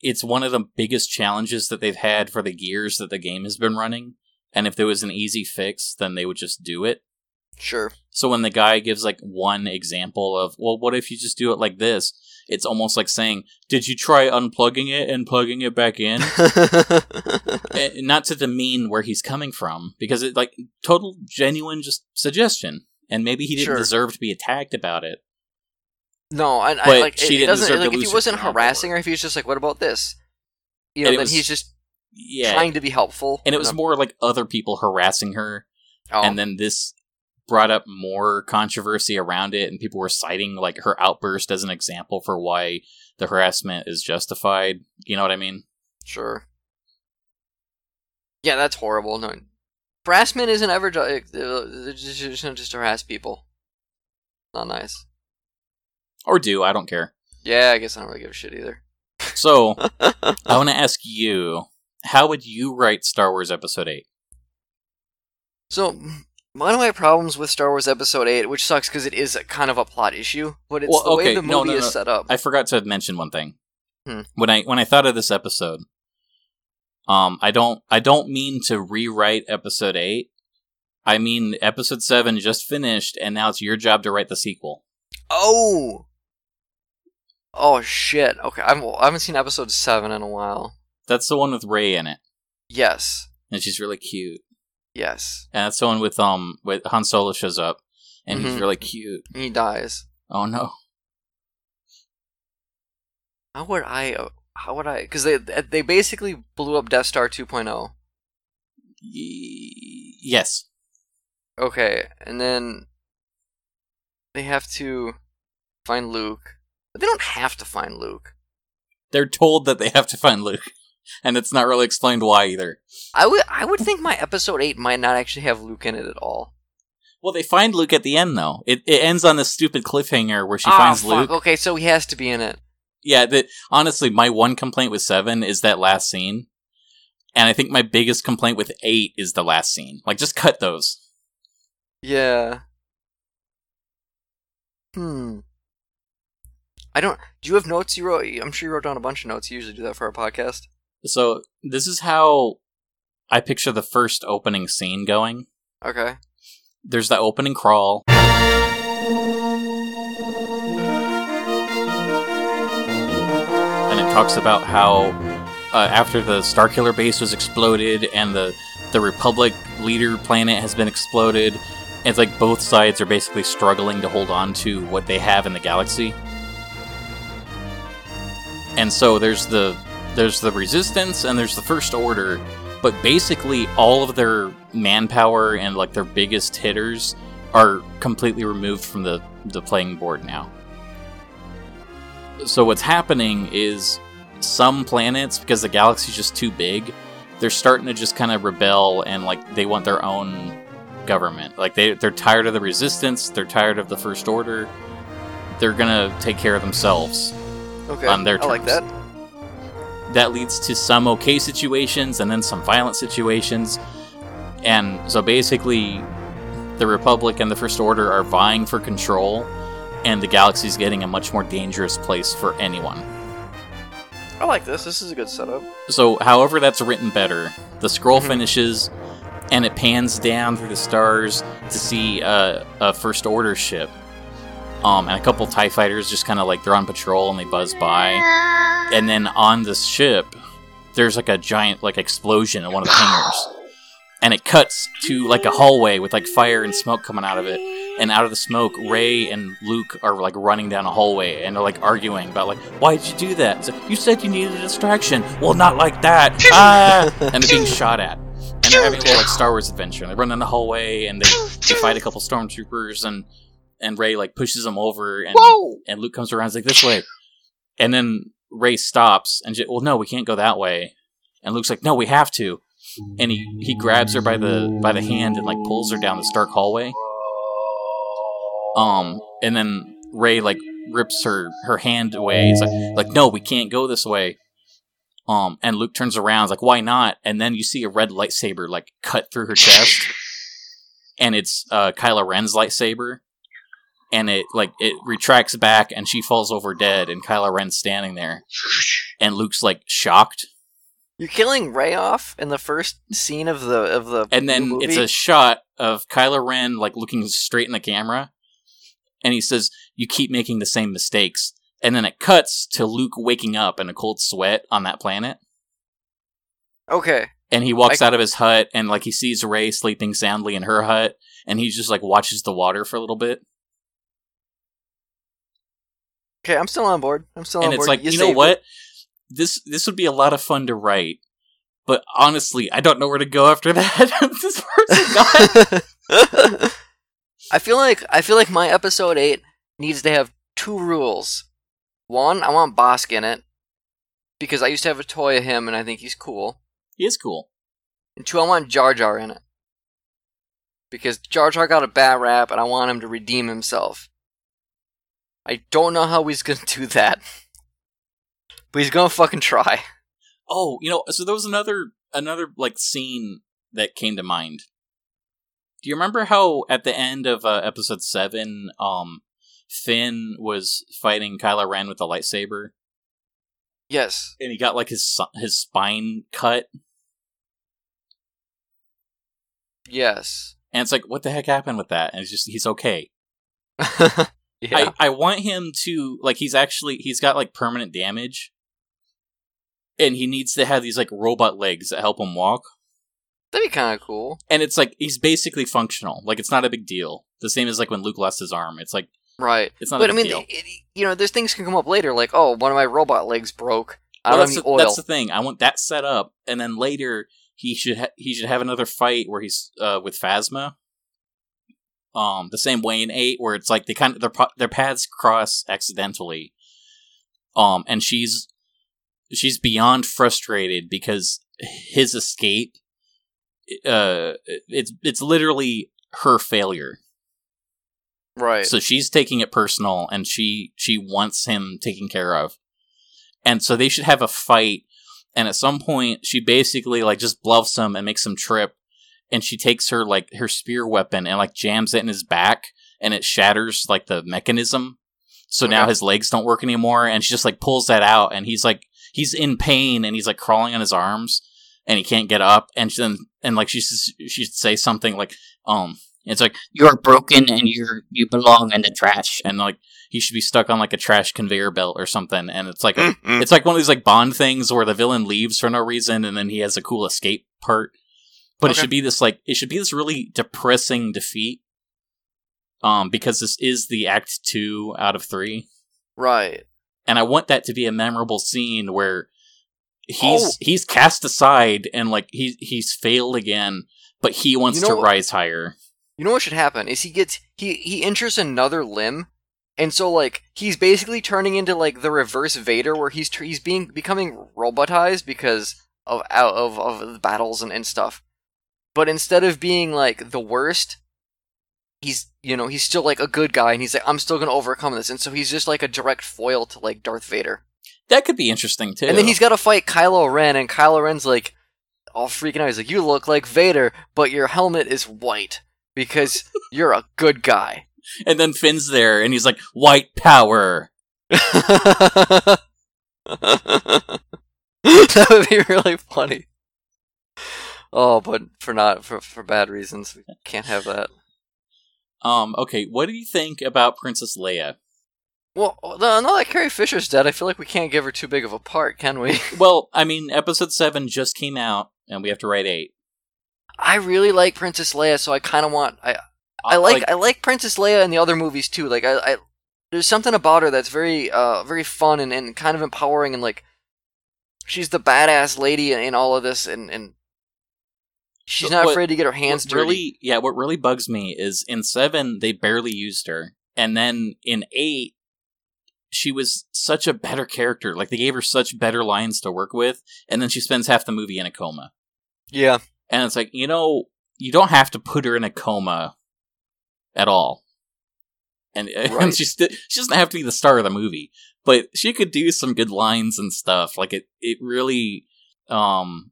it's one of the biggest challenges that they've had for the years that the game has been running. And if there was an easy fix, then they would just do it. Sure. So when the guy gives like one example of, well, what if you just do it like this? It's almost like saying, "Did you try unplugging it and plugging it back in?" Eh, Not to demean where he's coming from, because it like total genuine just suggestion, and maybe he didn't Sure. deserve to be attacked about it. No, and I like she it, it doesn't like if he wasn't harassing her, if he was just like, "What about this?" You know, then was- he's just Yeah, trying to be helpful. and it was more like other people harassing her, Oh, and then this brought up more controversy around it, and people were citing like her outburst as an example for why the harassment is justified. You know what I mean? Sure. Yeah, that's horrible. No, harassment isn't ever ju- just, just just harass people. Not nice. Or do I don't care. Yeah, I guess I don't really give a shit either. So I want to ask you, how would you write Star Wars Episode Eight? so one of my problems with Star Wars Episode Eight, which sucks because it is a kind of a plot issue, but it's Well, the way okay, the no, movie no, is set up. I forgot to mention one thing. Hmm. When I when I thought of this episode, um, I don't I don't mean to rewrite Episode Eight. I mean Episode Seven just finished, and now it's your job to write the sequel. oh. Oh shit. Okay, I've, I haven't seen Episode Seven in a while. That's the one with Rey in it, Yes. and she's really cute. Yes. And that's the one with um with Han Solo shows up, and he's Mhm. really cute. He dies. Oh no! How would I? uh, How would I? Because they they basically blew up Death Star oh. 2.0. Y- yes, Okay, and then they have to find Luke, but they don't have to find Luke. they're told that they have to find Luke, and it's not really explained why either. I would I would think my episode eight might not actually have Luke in it at all. Well, they find Luke at the end though. It it ends on this stupid cliffhanger where she Ah, finds fuck. Luke. Okay, so he has to be in it. Yeah, that honestly, my one complaint with seven is that last scene, and I think my biggest complaint with eight is the last scene. Like, just cut those. Yeah. Hmm. I don't. Do you have notes you wrote? I'm sure you wrote down a bunch of notes. You usually do that for our podcast. So this is how I picture the first opening scene going. Okay. There's the opening crawl. And it talks about how uh, after the Starkiller base was exploded and the the Republic leader planet has been exploded, it's like both sides are basically struggling to hold on to what they have in the galaxy. And so there's the there's the resistance and there's the first order, but basically all of their manpower and like their biggest hitters are completely removed from the the playing board now. So what's happening is some planets because the galaxy's just too big, they're starting to just kind of rebel and like they want their own government. Like they they're tired of the resistance, they're tired of the first order. They're going to take care of themselves Okay. on their terms. I like that. that leads to some okay situations and then some violent situations. And so basically, the Republic and the First Order are vying for control, and the galaxy's getting a much more dangerous place for anyone. I like this. This is a good setup. So, however, that's written better. The scroll Mhm. finishes, and it pans down through the stars to see uh, a First Order ship. Um, and a couple TIE fighters just kind of like they're on patrol and they buzz by. And then on the ship, there's like a giant like explosion in one of the hangars. And it cuts to like a hallway with like fire and smoke coming out of it. and out of the smoke, Rey and Luke are like running down a hallway, and they're like arguing about like, why did you do that? Like, you said you needed a distraction. Well, not like that. ah! And they're being shot at. And they're having a little like Star Wars adventure. And they run down the hallway, and they, they fight a couple stormtroopers, and and Rey like pushes him over, and Whoa! and Luke comes around, he's like this way, and then Rey stops, and well, no, we can't go that way. And Luke's like, no, we have to. And he, he grabs her by the by the hand and like pulls her down this dark hallway. Um, and then Rey like rips her her hand away. He's like, like no, we can't go this way. Um, and Luke turns around, like, why not? And then you see a red lightsaber like cut through her chest, and it's uh Kylo Ren's lightsaber. And it like it retracts back, and she falls over dead, and Kylo Ren's standing there, and Luke's like shocked, You're killing Rey off in the first scene of the of the and then movie? it's a shot of Kylo Ren like looking straight in the camera, and he says, "You keep making the same mistakes." And then it cuts to Luke waking up in a cold sweat on that planet, okay. and he walks I- out of his hut, and like he sees Rey sleeping soundly in her hut, and he just like watches the water for a little bit, Okay, I'm still on board. I'm still and on board. And it's like, you, know saved what? This this would be a lot of fun to write, but honestly, I don't know where to go after that. this person got. I feel like I feel like my episode eight needs to have two rules. One, I want Bossk in it because I used to have a toy of him and I think he's cool. he is cool. And two, I want Jar Jar in it because Jar Jar got a bad rap and I want him to redeem himself. I don't know how he's gonna do that, but he's gonna fucking try. Oh, you know, so there was another another like scene that came to mind. Do you remember how at the end of uh, episode seven, um, Finn was fighting Kylo Ren with a lightsaber, Yes. and he got like his his spine cut, Yes. and it's like, what the heck happened with that? And it's just he's okay. yeah. I I want him to like he's actually he's got like permanent damage, and he needs to have these like robot legs that help him walk. That'd be kind of cool. and it's like he's basically functional. Like it's not a big deal. The same as like when Luke lost his arm. It's like Right. it's not But a I mean, it, you know, there's things can come up later, like, oh, one of my robot legs broke. I Well, don't that's, the, oil. that's the thing. I want that set up, and then later he should ha- he should have another fight where he's uh, with Phasma. Um, the same way in eight, where it's like they kind of their their paths cross accidentally. Um, and she's she's beyond frustrated because his escape, uh, it's it's literally her failure. right. So she's taking it personal and she she wants him taken care of. And so they should have a fight and at some point she basically like just bluffs him and makes him trip and she takes her like her spear weapon and like jams it in his back and it shatters like the mechanism. So now his legs don't work anymore and she just like pulls that out and he's like he's in pain and he's like crawling on his arms and he can't get up and then and like she she say something like um it's like You're broken and you're you belong in the trash. and like he should be stuck on like a trash conveyor belt or something and it's like a, it's like one of these like bond things where the villain leaves for no reason and then he has a cool escape part but it should be this like it should be this really depressing defeat um because this is the act 2 out of 3 right. and i want that to be a memorable scene where he's Oh. he's cast aside and like he he's failed again but he wants You know to what- rise higher You know what should happen is he gets he he injures another limb, and so like he's basically turning into like the reverse Vader, where he's tr- he's being becoming robotized because of out of of the battles and and stuff. But instead of being like the worst, he's you know he's still like a good guy, and he's like I'm still gonna overcome this, and so he's just like a direct foil to like Darth Vader. that could be interesting too And then he's got to fight Kylo Ren, and Kylo Ren's like all freaking out. He's like, "You look like Vader, but your helmet is white because you're a good guy." and then finn's there and he's like white power that would be really funny. Oh, but for not for for bad reasons, we can't have that. Um, okay, what do you think about Princess Leia? Well, no, now that Carrie Fisher's dead, I feel like we can't give her too big of a part, can we? Well, I mean, episode 7 just came out, and we have to write 8. I really like Princess Leia, so I kind of want I I like, I like Princess Leia in the other movies too. Like I, I there's something about her that's very uh very fun and, and kind of empowering and like she's the badass lady in, in all of this and and she's So not what- afraid to get her hands dirty. really yeah what really bugs me is in seven they barely used her. And then in eight she was such a better character. Like they gave her such better lines to work with and then she spends half the movie in a coma. Yeah. and it's like you know you don't have to put her in a coma at all. And, and she, st- she doesn't have to be the star of the movie but she could do some good lines and stuff. Like it it really um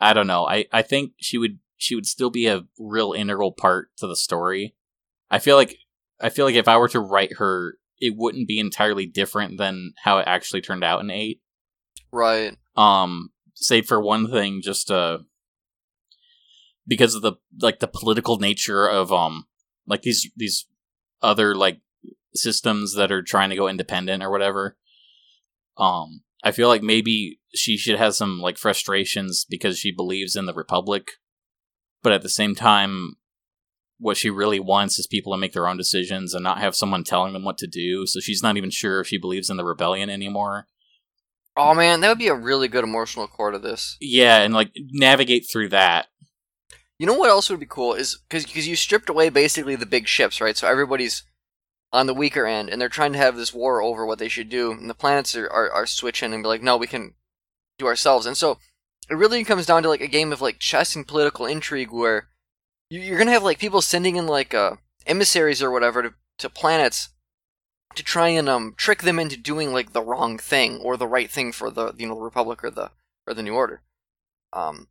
i don't know. I i think she would she would still be a real integral part to the story. I feel like i feel like if i were to write her it wouldn't be entirely different than how it actually turned out in 8 Right. um save for one thing just uh because of the like the political nature of um like these these other like systems that are trying to go independent or whatever. Um i feel like maybe she should have some like frustrations because she believes in the republic but at the same time what she really wants is people to make their own decisions and not have someone telling them what to do so she's not even sure if she believes in the rebellion anymore Oh man, that would be a really good emotional core to this. yeah and like navigate through that You know what else would be cool is because because you stripped away basically the big ships, right? So everybody's on the weaker end, and they're trying to have this war over what they should do, and the planets are, are, are switching and be like, no, we can do ourselves. And so it really comes down to like a game of like chess and political intrigue where you- you're gonna have like people sending in like uh, emissaries or whatever to, to planets to try and um trick them into doing like the wrong thing or the right thing for the you know the republic or the or the new order. Um,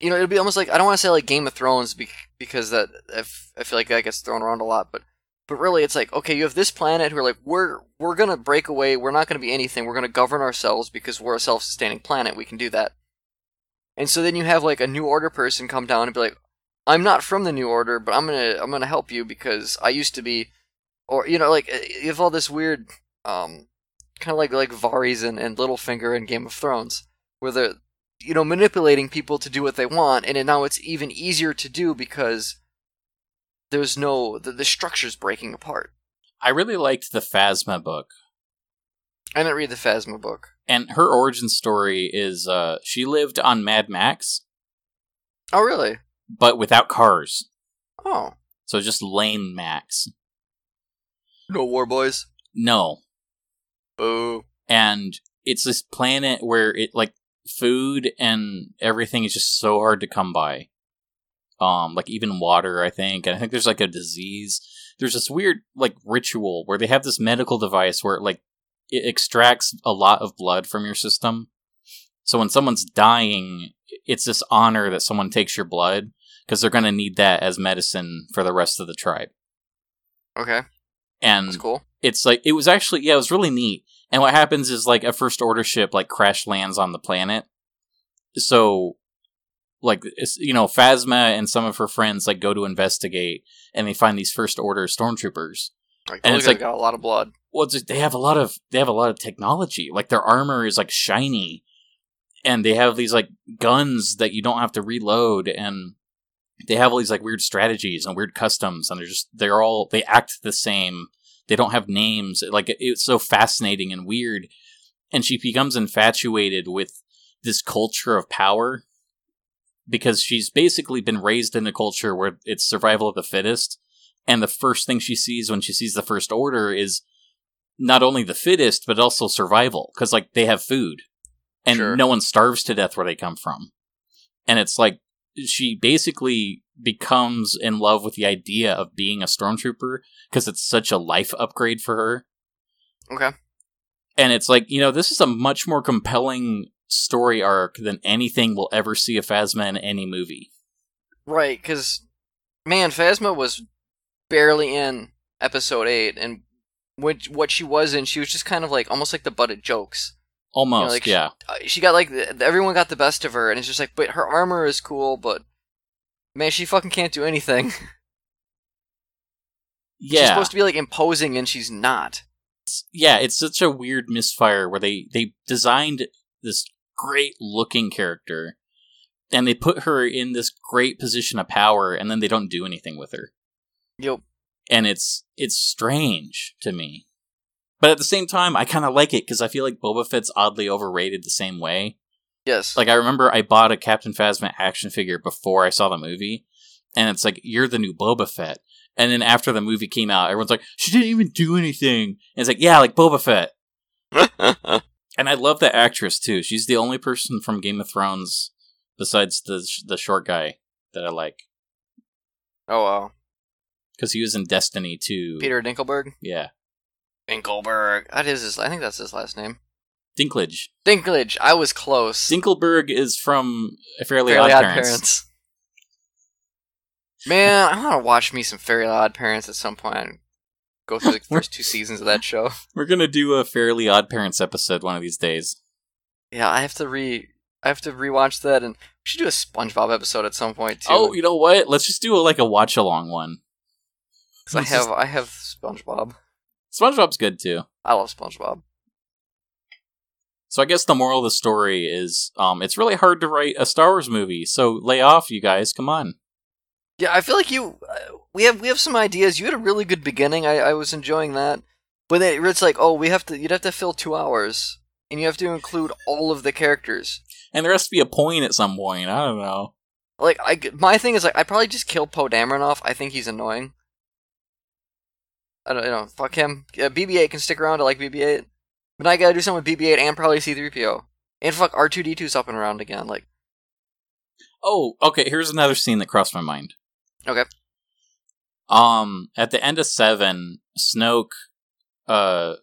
you know, it'll be almost like I don't want to say like Game of Thrones because that I feel like that gets thrown around a lot, but but really it's like okay, you have this planet who are like we're we're gonna break away, we're not gonna be anything, we're gonna govern ourselves because we're a self-sustaining planet, we can do that. And so then you have like a New Order person come down and be like, I'm not from the New Order, but I'm gonna I'm gonna help you because I used to be, or you know like you have all this weird um kind of like like Varys and, and Littlefinger in Game of Thrones where they're you know manipulating people to do what they want and now it's even easier to do because there's no the, the structure's breaking apart. I really liked the Phasma book, i didn't read the phasma book. And her origin story is uh, she lived on Mad Max, oh really? But without cars, oh. So just lane Max. no war boys? No, boo. And it's this planet where it like food and everything is just so hard to come by. Um, like even water, I think, and I think there's like a disease. There's this weird like ritual where they have this medical device where like it extracts a lot of blood from your system. So when someone's dying, it's this honor that someone takes your blood because they're gonna need that as medicine for the rest of the tribe. okay And that's cool it's like it was actually yeah, it was really neat. And what happens is like a first order ship like crash lands on the planet. So like you know, Phasma and some of her friends like go to investigate and they find these first order stormtroopers. like and oh, it's like- got a lot of blood. Well, they have a lot of they have a lot of technology. Like their armor is like shiny. And they have these like guns that you don't have to reload. And they have all these like weird strategies and weird customs. And they're just they're all they act the same. They don't have names. Like it, it's so fascinating and weird. And she becomes infatuated with this culture of power because she's basically been raised in a culture where it's survival of the fittest. And the first thing she sees when she sees the first order is not only the fittest but also survival because like they have food. And Sure. no one starves to death where they come from. And it's like she basically becomes in love with the idea of being a stormtrooper because it's such a life upgrade for her. Okay. And it's like you know this is a much more compelling story arc than anything we'll ever see of Phasma in any movie. right because man phasma was barely in episode 8 and which what she was in she was just kind of like almost like the butt of jokes Almost, like, yeah. uh, she got like the, everyone got the best of her, and it's just like, but her armor is cool, but man, she fucking can't do anything. Yeah, she's supposed to be like imposing, and she's not. yeah. It's such a weird misfire where they they designed this great looking character, and they put her in this great position of power, and then they don't do anything with her, Yep. and it's it's strange to me. But at the same time, I kind of like it because I feel like Boba Fett's oddly overrated the same way. Yes. Like I remember I bought a Captain Phasma action figure before I saw the movie, and it's like you're the new Boba Fett. And then after the movie came out, everyone's like, she didn't even do anything. And it's like, yeah, like Boba Fett. And I love that actress too. She's the only person from Game of Thrones besides the the short guy that I like oh wow. because he was in Destiny too. Peter Dinkelberg. yeah, Dinkelberg. That is his. I think that's his last name. Dinklage. Dinklage. I was close. Dinkelberg is from Fairly, Fairly Odd, Odd Parents. Parents. Man, I want to watch me some Fairly Odd Parents at some point. Go through the first two seasons of that show. We're gonna do a Fairly Odd Parents episode one of these days. Yeah, I have to re. I have to rewatch that, and we should do a SpongeBob episode at some point too. Oh, you know what? Let's just do a, like a watch along one. 'Cause I have just- I have SpongeBob. SpongeBob's good too. I love SpongeBob. So I guess the moral of the story is, um, it's really hard to write a Star Wars movie. So lay off, you guys. Come on. Yeah, I feel like you. We have we have some ideas. You had a really good beginning. I, I was enjoying that, but then it's like, oh, we have to. You'd have to fill two hours, and you have to include all of the characters. And there has to be a point at some point. I don't know. Like, I my thing is like, I'd probably just kill Poe Dameron off. I think he's annoying. I don't you know. Fuck him. Yeah, BB-8 can stick around. I like BB-8, but now I gotta do something with BB-8 and probably C-3PO. And fuck R2D2's up and around again. Like, Oh, okay. Here's another scene that crossed my mind. okay, Um, at the end of seven, Snoke, uh,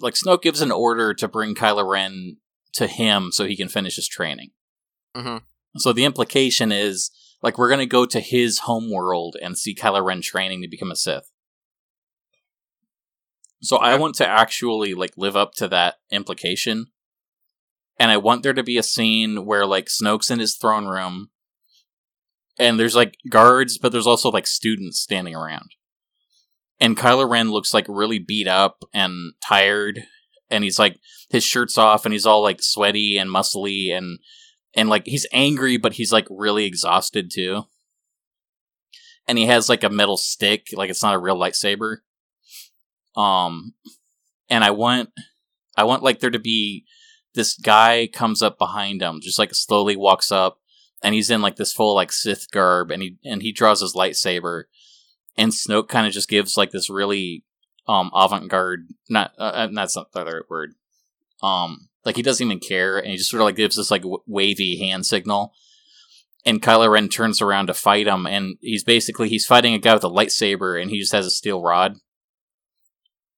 like Snoke gives an order to bring Kylo Ren to him so he can finish his training. hmm So the implication is like we're gonna go to his home world and see Kylo Ren training to become a Sith. So I want to actually like live up to that implication. And I want there to be a scene where like Snoke's in his throne room and there's like guards, but there's also like students standing around. And Kylo Ren looks like really beat up and tired. And he's like his shirt's off and he's all like sweaty and muscly and and like he's angry but he's like really exhausted too. And he has like a metal stick like it's not a real lightsaber. Um and i want i want like there to be this guy comes up behind him just like slowly walks up and he's in like this full like sith garb and he and he draws his lightsaber and snoke kind of just gives like this really um avant-garde not uh, uh, that's not the right word um like he doesn't even care and he just sort of like gives this like w- wavy hand signal and Kylo Ren turns around to fight him and he's basically he's fighting a guy with a lightsaber and he just has a steel rod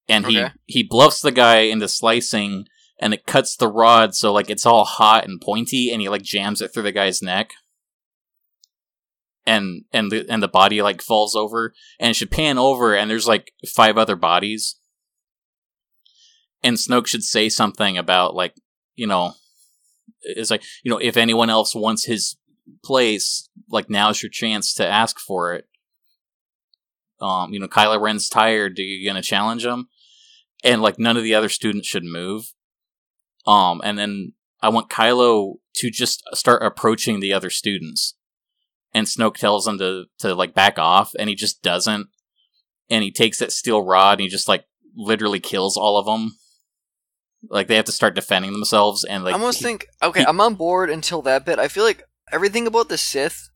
and Okay. he he bluffs the guy into slicing and it cuts the rod so like it's all hot and pointy and he like jams it through the guy's neck. And and the and the body like falls over and it should pan over and there's like five other bodies. And Snoke should say something about like you know it's like you know if anyone else wants his place like now's your chance to ask for it. Um you know Kylo Ren's tired are you gonna challenge him? And like none of the other students should move um and then I want Kylo to just start approaching the other students and Snoke tells him to to like back off and he just doesn't and he takes that steel rod and he just like literally kills all of them like they have to start defending themselves and like I almost he- think okay, he- I'm on board until that bit. I feel like everything about the Sith.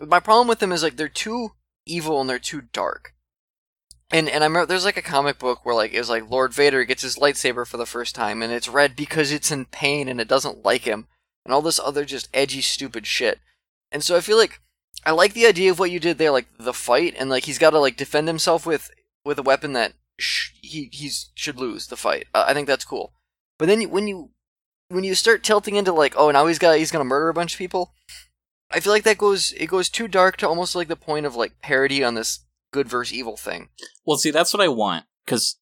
My problem with them is like they're too evil and they're too dark. And and I remember there's like a comic book where like it was like Lord Vader gets his lightsaber for the first time and it's red because it's in pain and it doesn't like him and all this other just edgy stupid shit. And so I feel like I like the idea of what you did there, like the fight and like he's got to like defend himself with with a weapon that sh- he he's should lose the fight. Uh, I think that's cool. But then when you when you start tilting into like, oh, now he's got he's gonna murder a bunch of people, I feel like that goes it goes too dark to almost like the point of like parody on this good versus evil thing. Well, see, that's what I want because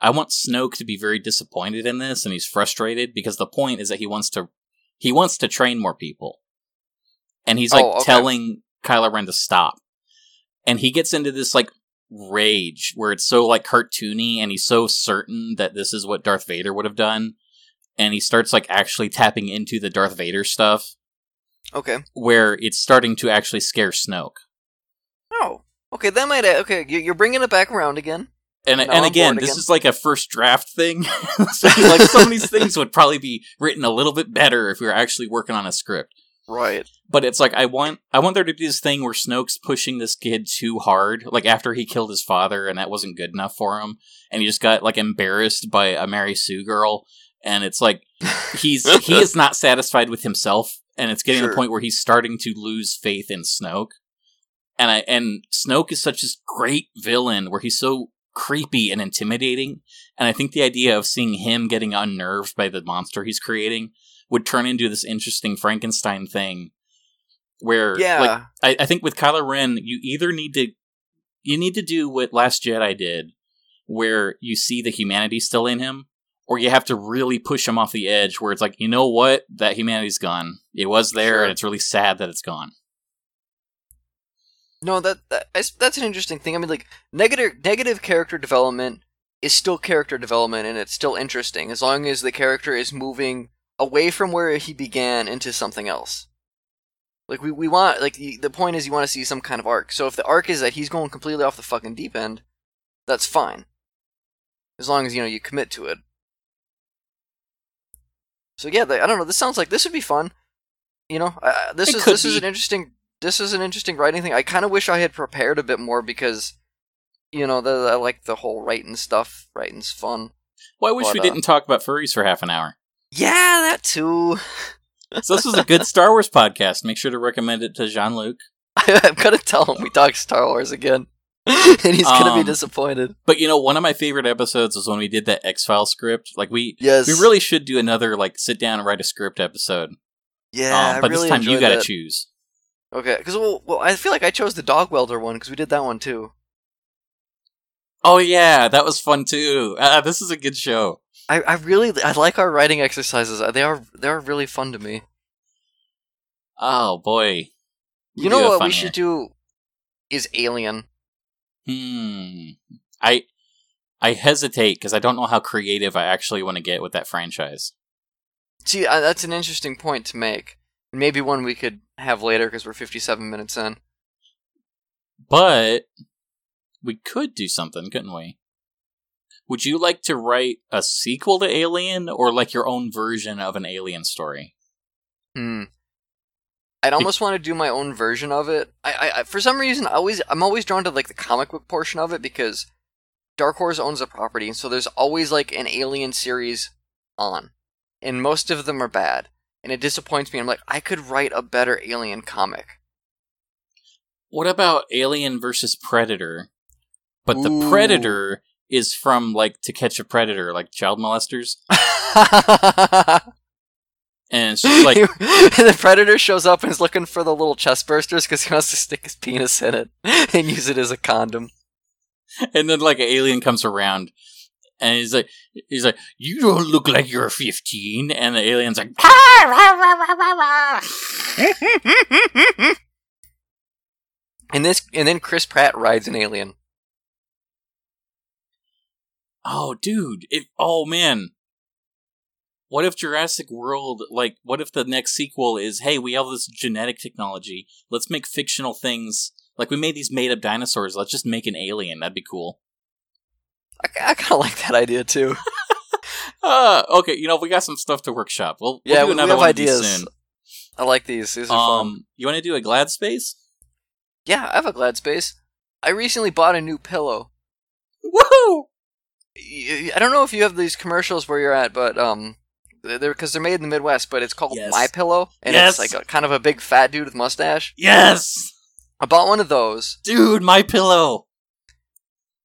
I want Snoke to be very disappointed in this, and he's frustrated because the point is that he wants to he wants to train more people, and he's like Oh, okay. telling Kylo Ren to stop, and he gets into this like rage where it's so like cartoony, and he's so certain that this is what Darth Vader would have done, and he starts like actually tapping into the Darth Vader stuff, Okay. where it's starting to actually scare Snoke. Okay, that might. Okay, you- you're bringing it back around again. And and again, this again. is like a first draft thing. so like some of these things would probably be written a little bit better if we were actually working on a script. Right. But it's like I want I want there to be this thing where Snoke's pushing this kid too hard, like after he killed his father and that wasn't good enough for him, and he just got like embarrassed by a Mary Sue girl, and it's like he's he is not satisfied with himself, and it's getting to the point where he's starting to lose faith in Snoke. And I and Snoke is such a great villain where he's so creepy and intimidating, and I think the idea of seeing him getting unnerved by the monster he's creating would turn into this interesting Frankenstein thing where Yeah. like I, I think with Kylo Ren, you either need to you need to do what Last Jedi did, where you see the humanity still in him, or you have to really push him off the edge where it's like, you know what, that humanity's gone. It was there, Sure. and it's really sad that it's gone. No, that, that that's- that's an interesting thing. I mean, like negative negative character development is still character development, and it's still interesting as long as the character is moving away from where he began into something else. Like we, we want like the, the point is you want to see some kind of arc. So if the arc is that he's going completely off the fucking deep end, that's fine. As long as you know you commit to it. So yeah, I don't know. This sounds like this would be fun. You know, uh, this It is this is an interesting this is an interesting writing thing. I kind of wish I had prepared a bit more because, you know, the, I like the whole writing stuff. Writing's fun. Well, I wish But, we uh, didn't talk about furries for half an hour. Yeah, that too. So this was a good Star Wars podcast. Make sure to recommend it to Jean Luc. I'm gonna tell him we talk Star Wars again, and he's gonna Um, be disappointed. But you know, one of my favorite episodes was when we did that X File script. Like we Yes, we really should do another like sit down and write a script episode. Yeah, um, but really this time you got to choose. Okay, because well, well, I feel like I chose the dog welder one because we did that one too. Oh yeah, that was fun too. Uh, this is a good show. I, I really I like our writing exercises. They are they are really fun to me. Oh boy. You know what we here. should do is Alien. Hmm. I I hesitate because I don't know how creative I actually want to get with that franchise. See, uh, that's an interesting point to make. Maybe one we could have later because we're 57 minutes in. But we could do something, couldn't we? Would you like to write a sequel to Alien or like your own version of an Alien story? Hmm. I'd almost want to do my own version of it. I, I, I for some reason, I always, I'm always drawn to like the comic book portion of it because Dark Horse owns the property, and so there's always like an Alien series on, and most of them are bad, and it disappoints me. I'm like, I could write a better Alien comic. What about Alien versus Predator? But the Predator is from like To Catch a Predator, like child molesters, and it's just like the predator shows up and is looking for the little chest bursters because he wants to stick his penis in it and use it as a condom. and then like an alien comes around and he's like he's like you don't look like you're 15 and the alien's like ah, And this, and then Chris Pratt rides an alien. oh dude it oh man. What if jurassic world like what if the next sequel is hey we have this genetic technology. Let's make fictional things. Like we made these made up dinosaurs. Let's just make an alien. That'd be cool I, I kind of like that idea too. uh okay you know we got some stuff to workshop we'll, we'll Yeah, do we- we have one ideas. I like these. These are fun. um you want to do a glad space Yeah, I have a Glad Space. I recently bought a new pillow. woohoo I don't know if you have these commercials where you're at, but um, they're because they're made in the Midwest, but it's called Yes. My Pillow, and Yes. it's like a kind of a big fat dude with mustache. yes I bought one of those, Dude, my pillow.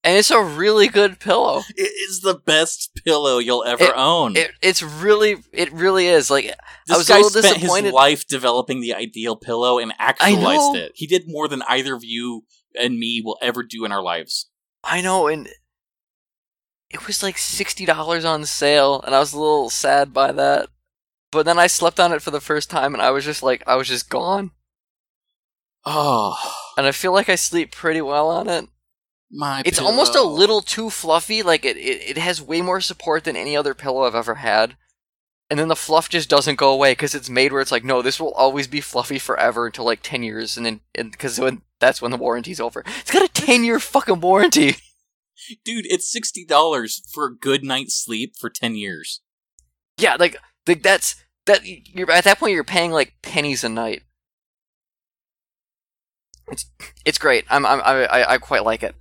And it's a really good pillow. It is the best pillow you'll ever It- own. It, it's really, it really is. Like this was a guy little spent his disappointed- life developing the ideal pillow and actualized it. He did more than either of you and me will ever do in our lives. I know, and it was like sixty dollars on sale, and I was a little sad by that. But then I slept on it for the first time, and I was just like, I was just gone. Oh, And I feel like I sleep pretty well on it. My It's pillow. almost a little too fluffy. Like it, it, it has way more support than any other pillow I've ever had. and then the fluff just doesn't go away because it's made where it's like, no, this will always be fluffy forever until like ten years, and then because when that's when the warranty's over. It's got a ten year fucking warranty. Dude, it's sixty dollars for a good night's sleep for ten years. Yeah, like like that's that. You're at that point, you're paying like pennies a night. It's it's great. I'm, I'm I I I quite like it.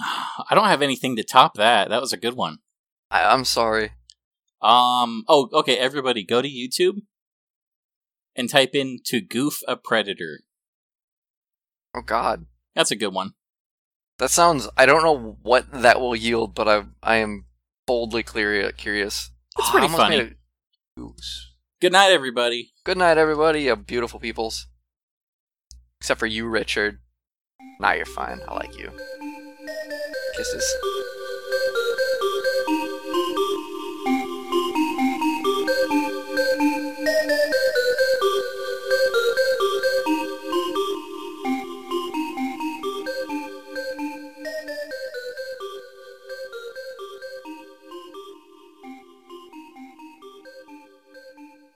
I don't have anything to top that. That was a good one. I, I'm sorry. Um. Oh, okay. Everybody, go to YouTube and type in "to goof a predator." Oh God, That's a good one. that sounds. I don't know what that will yield, but I I am boldly clear, curious. It's pretty almost funny. a. Good night, everybody. Good night, everybody. You beautiful peoples. Except for you, Richard. Nah, you're fine. I like you. Kisses.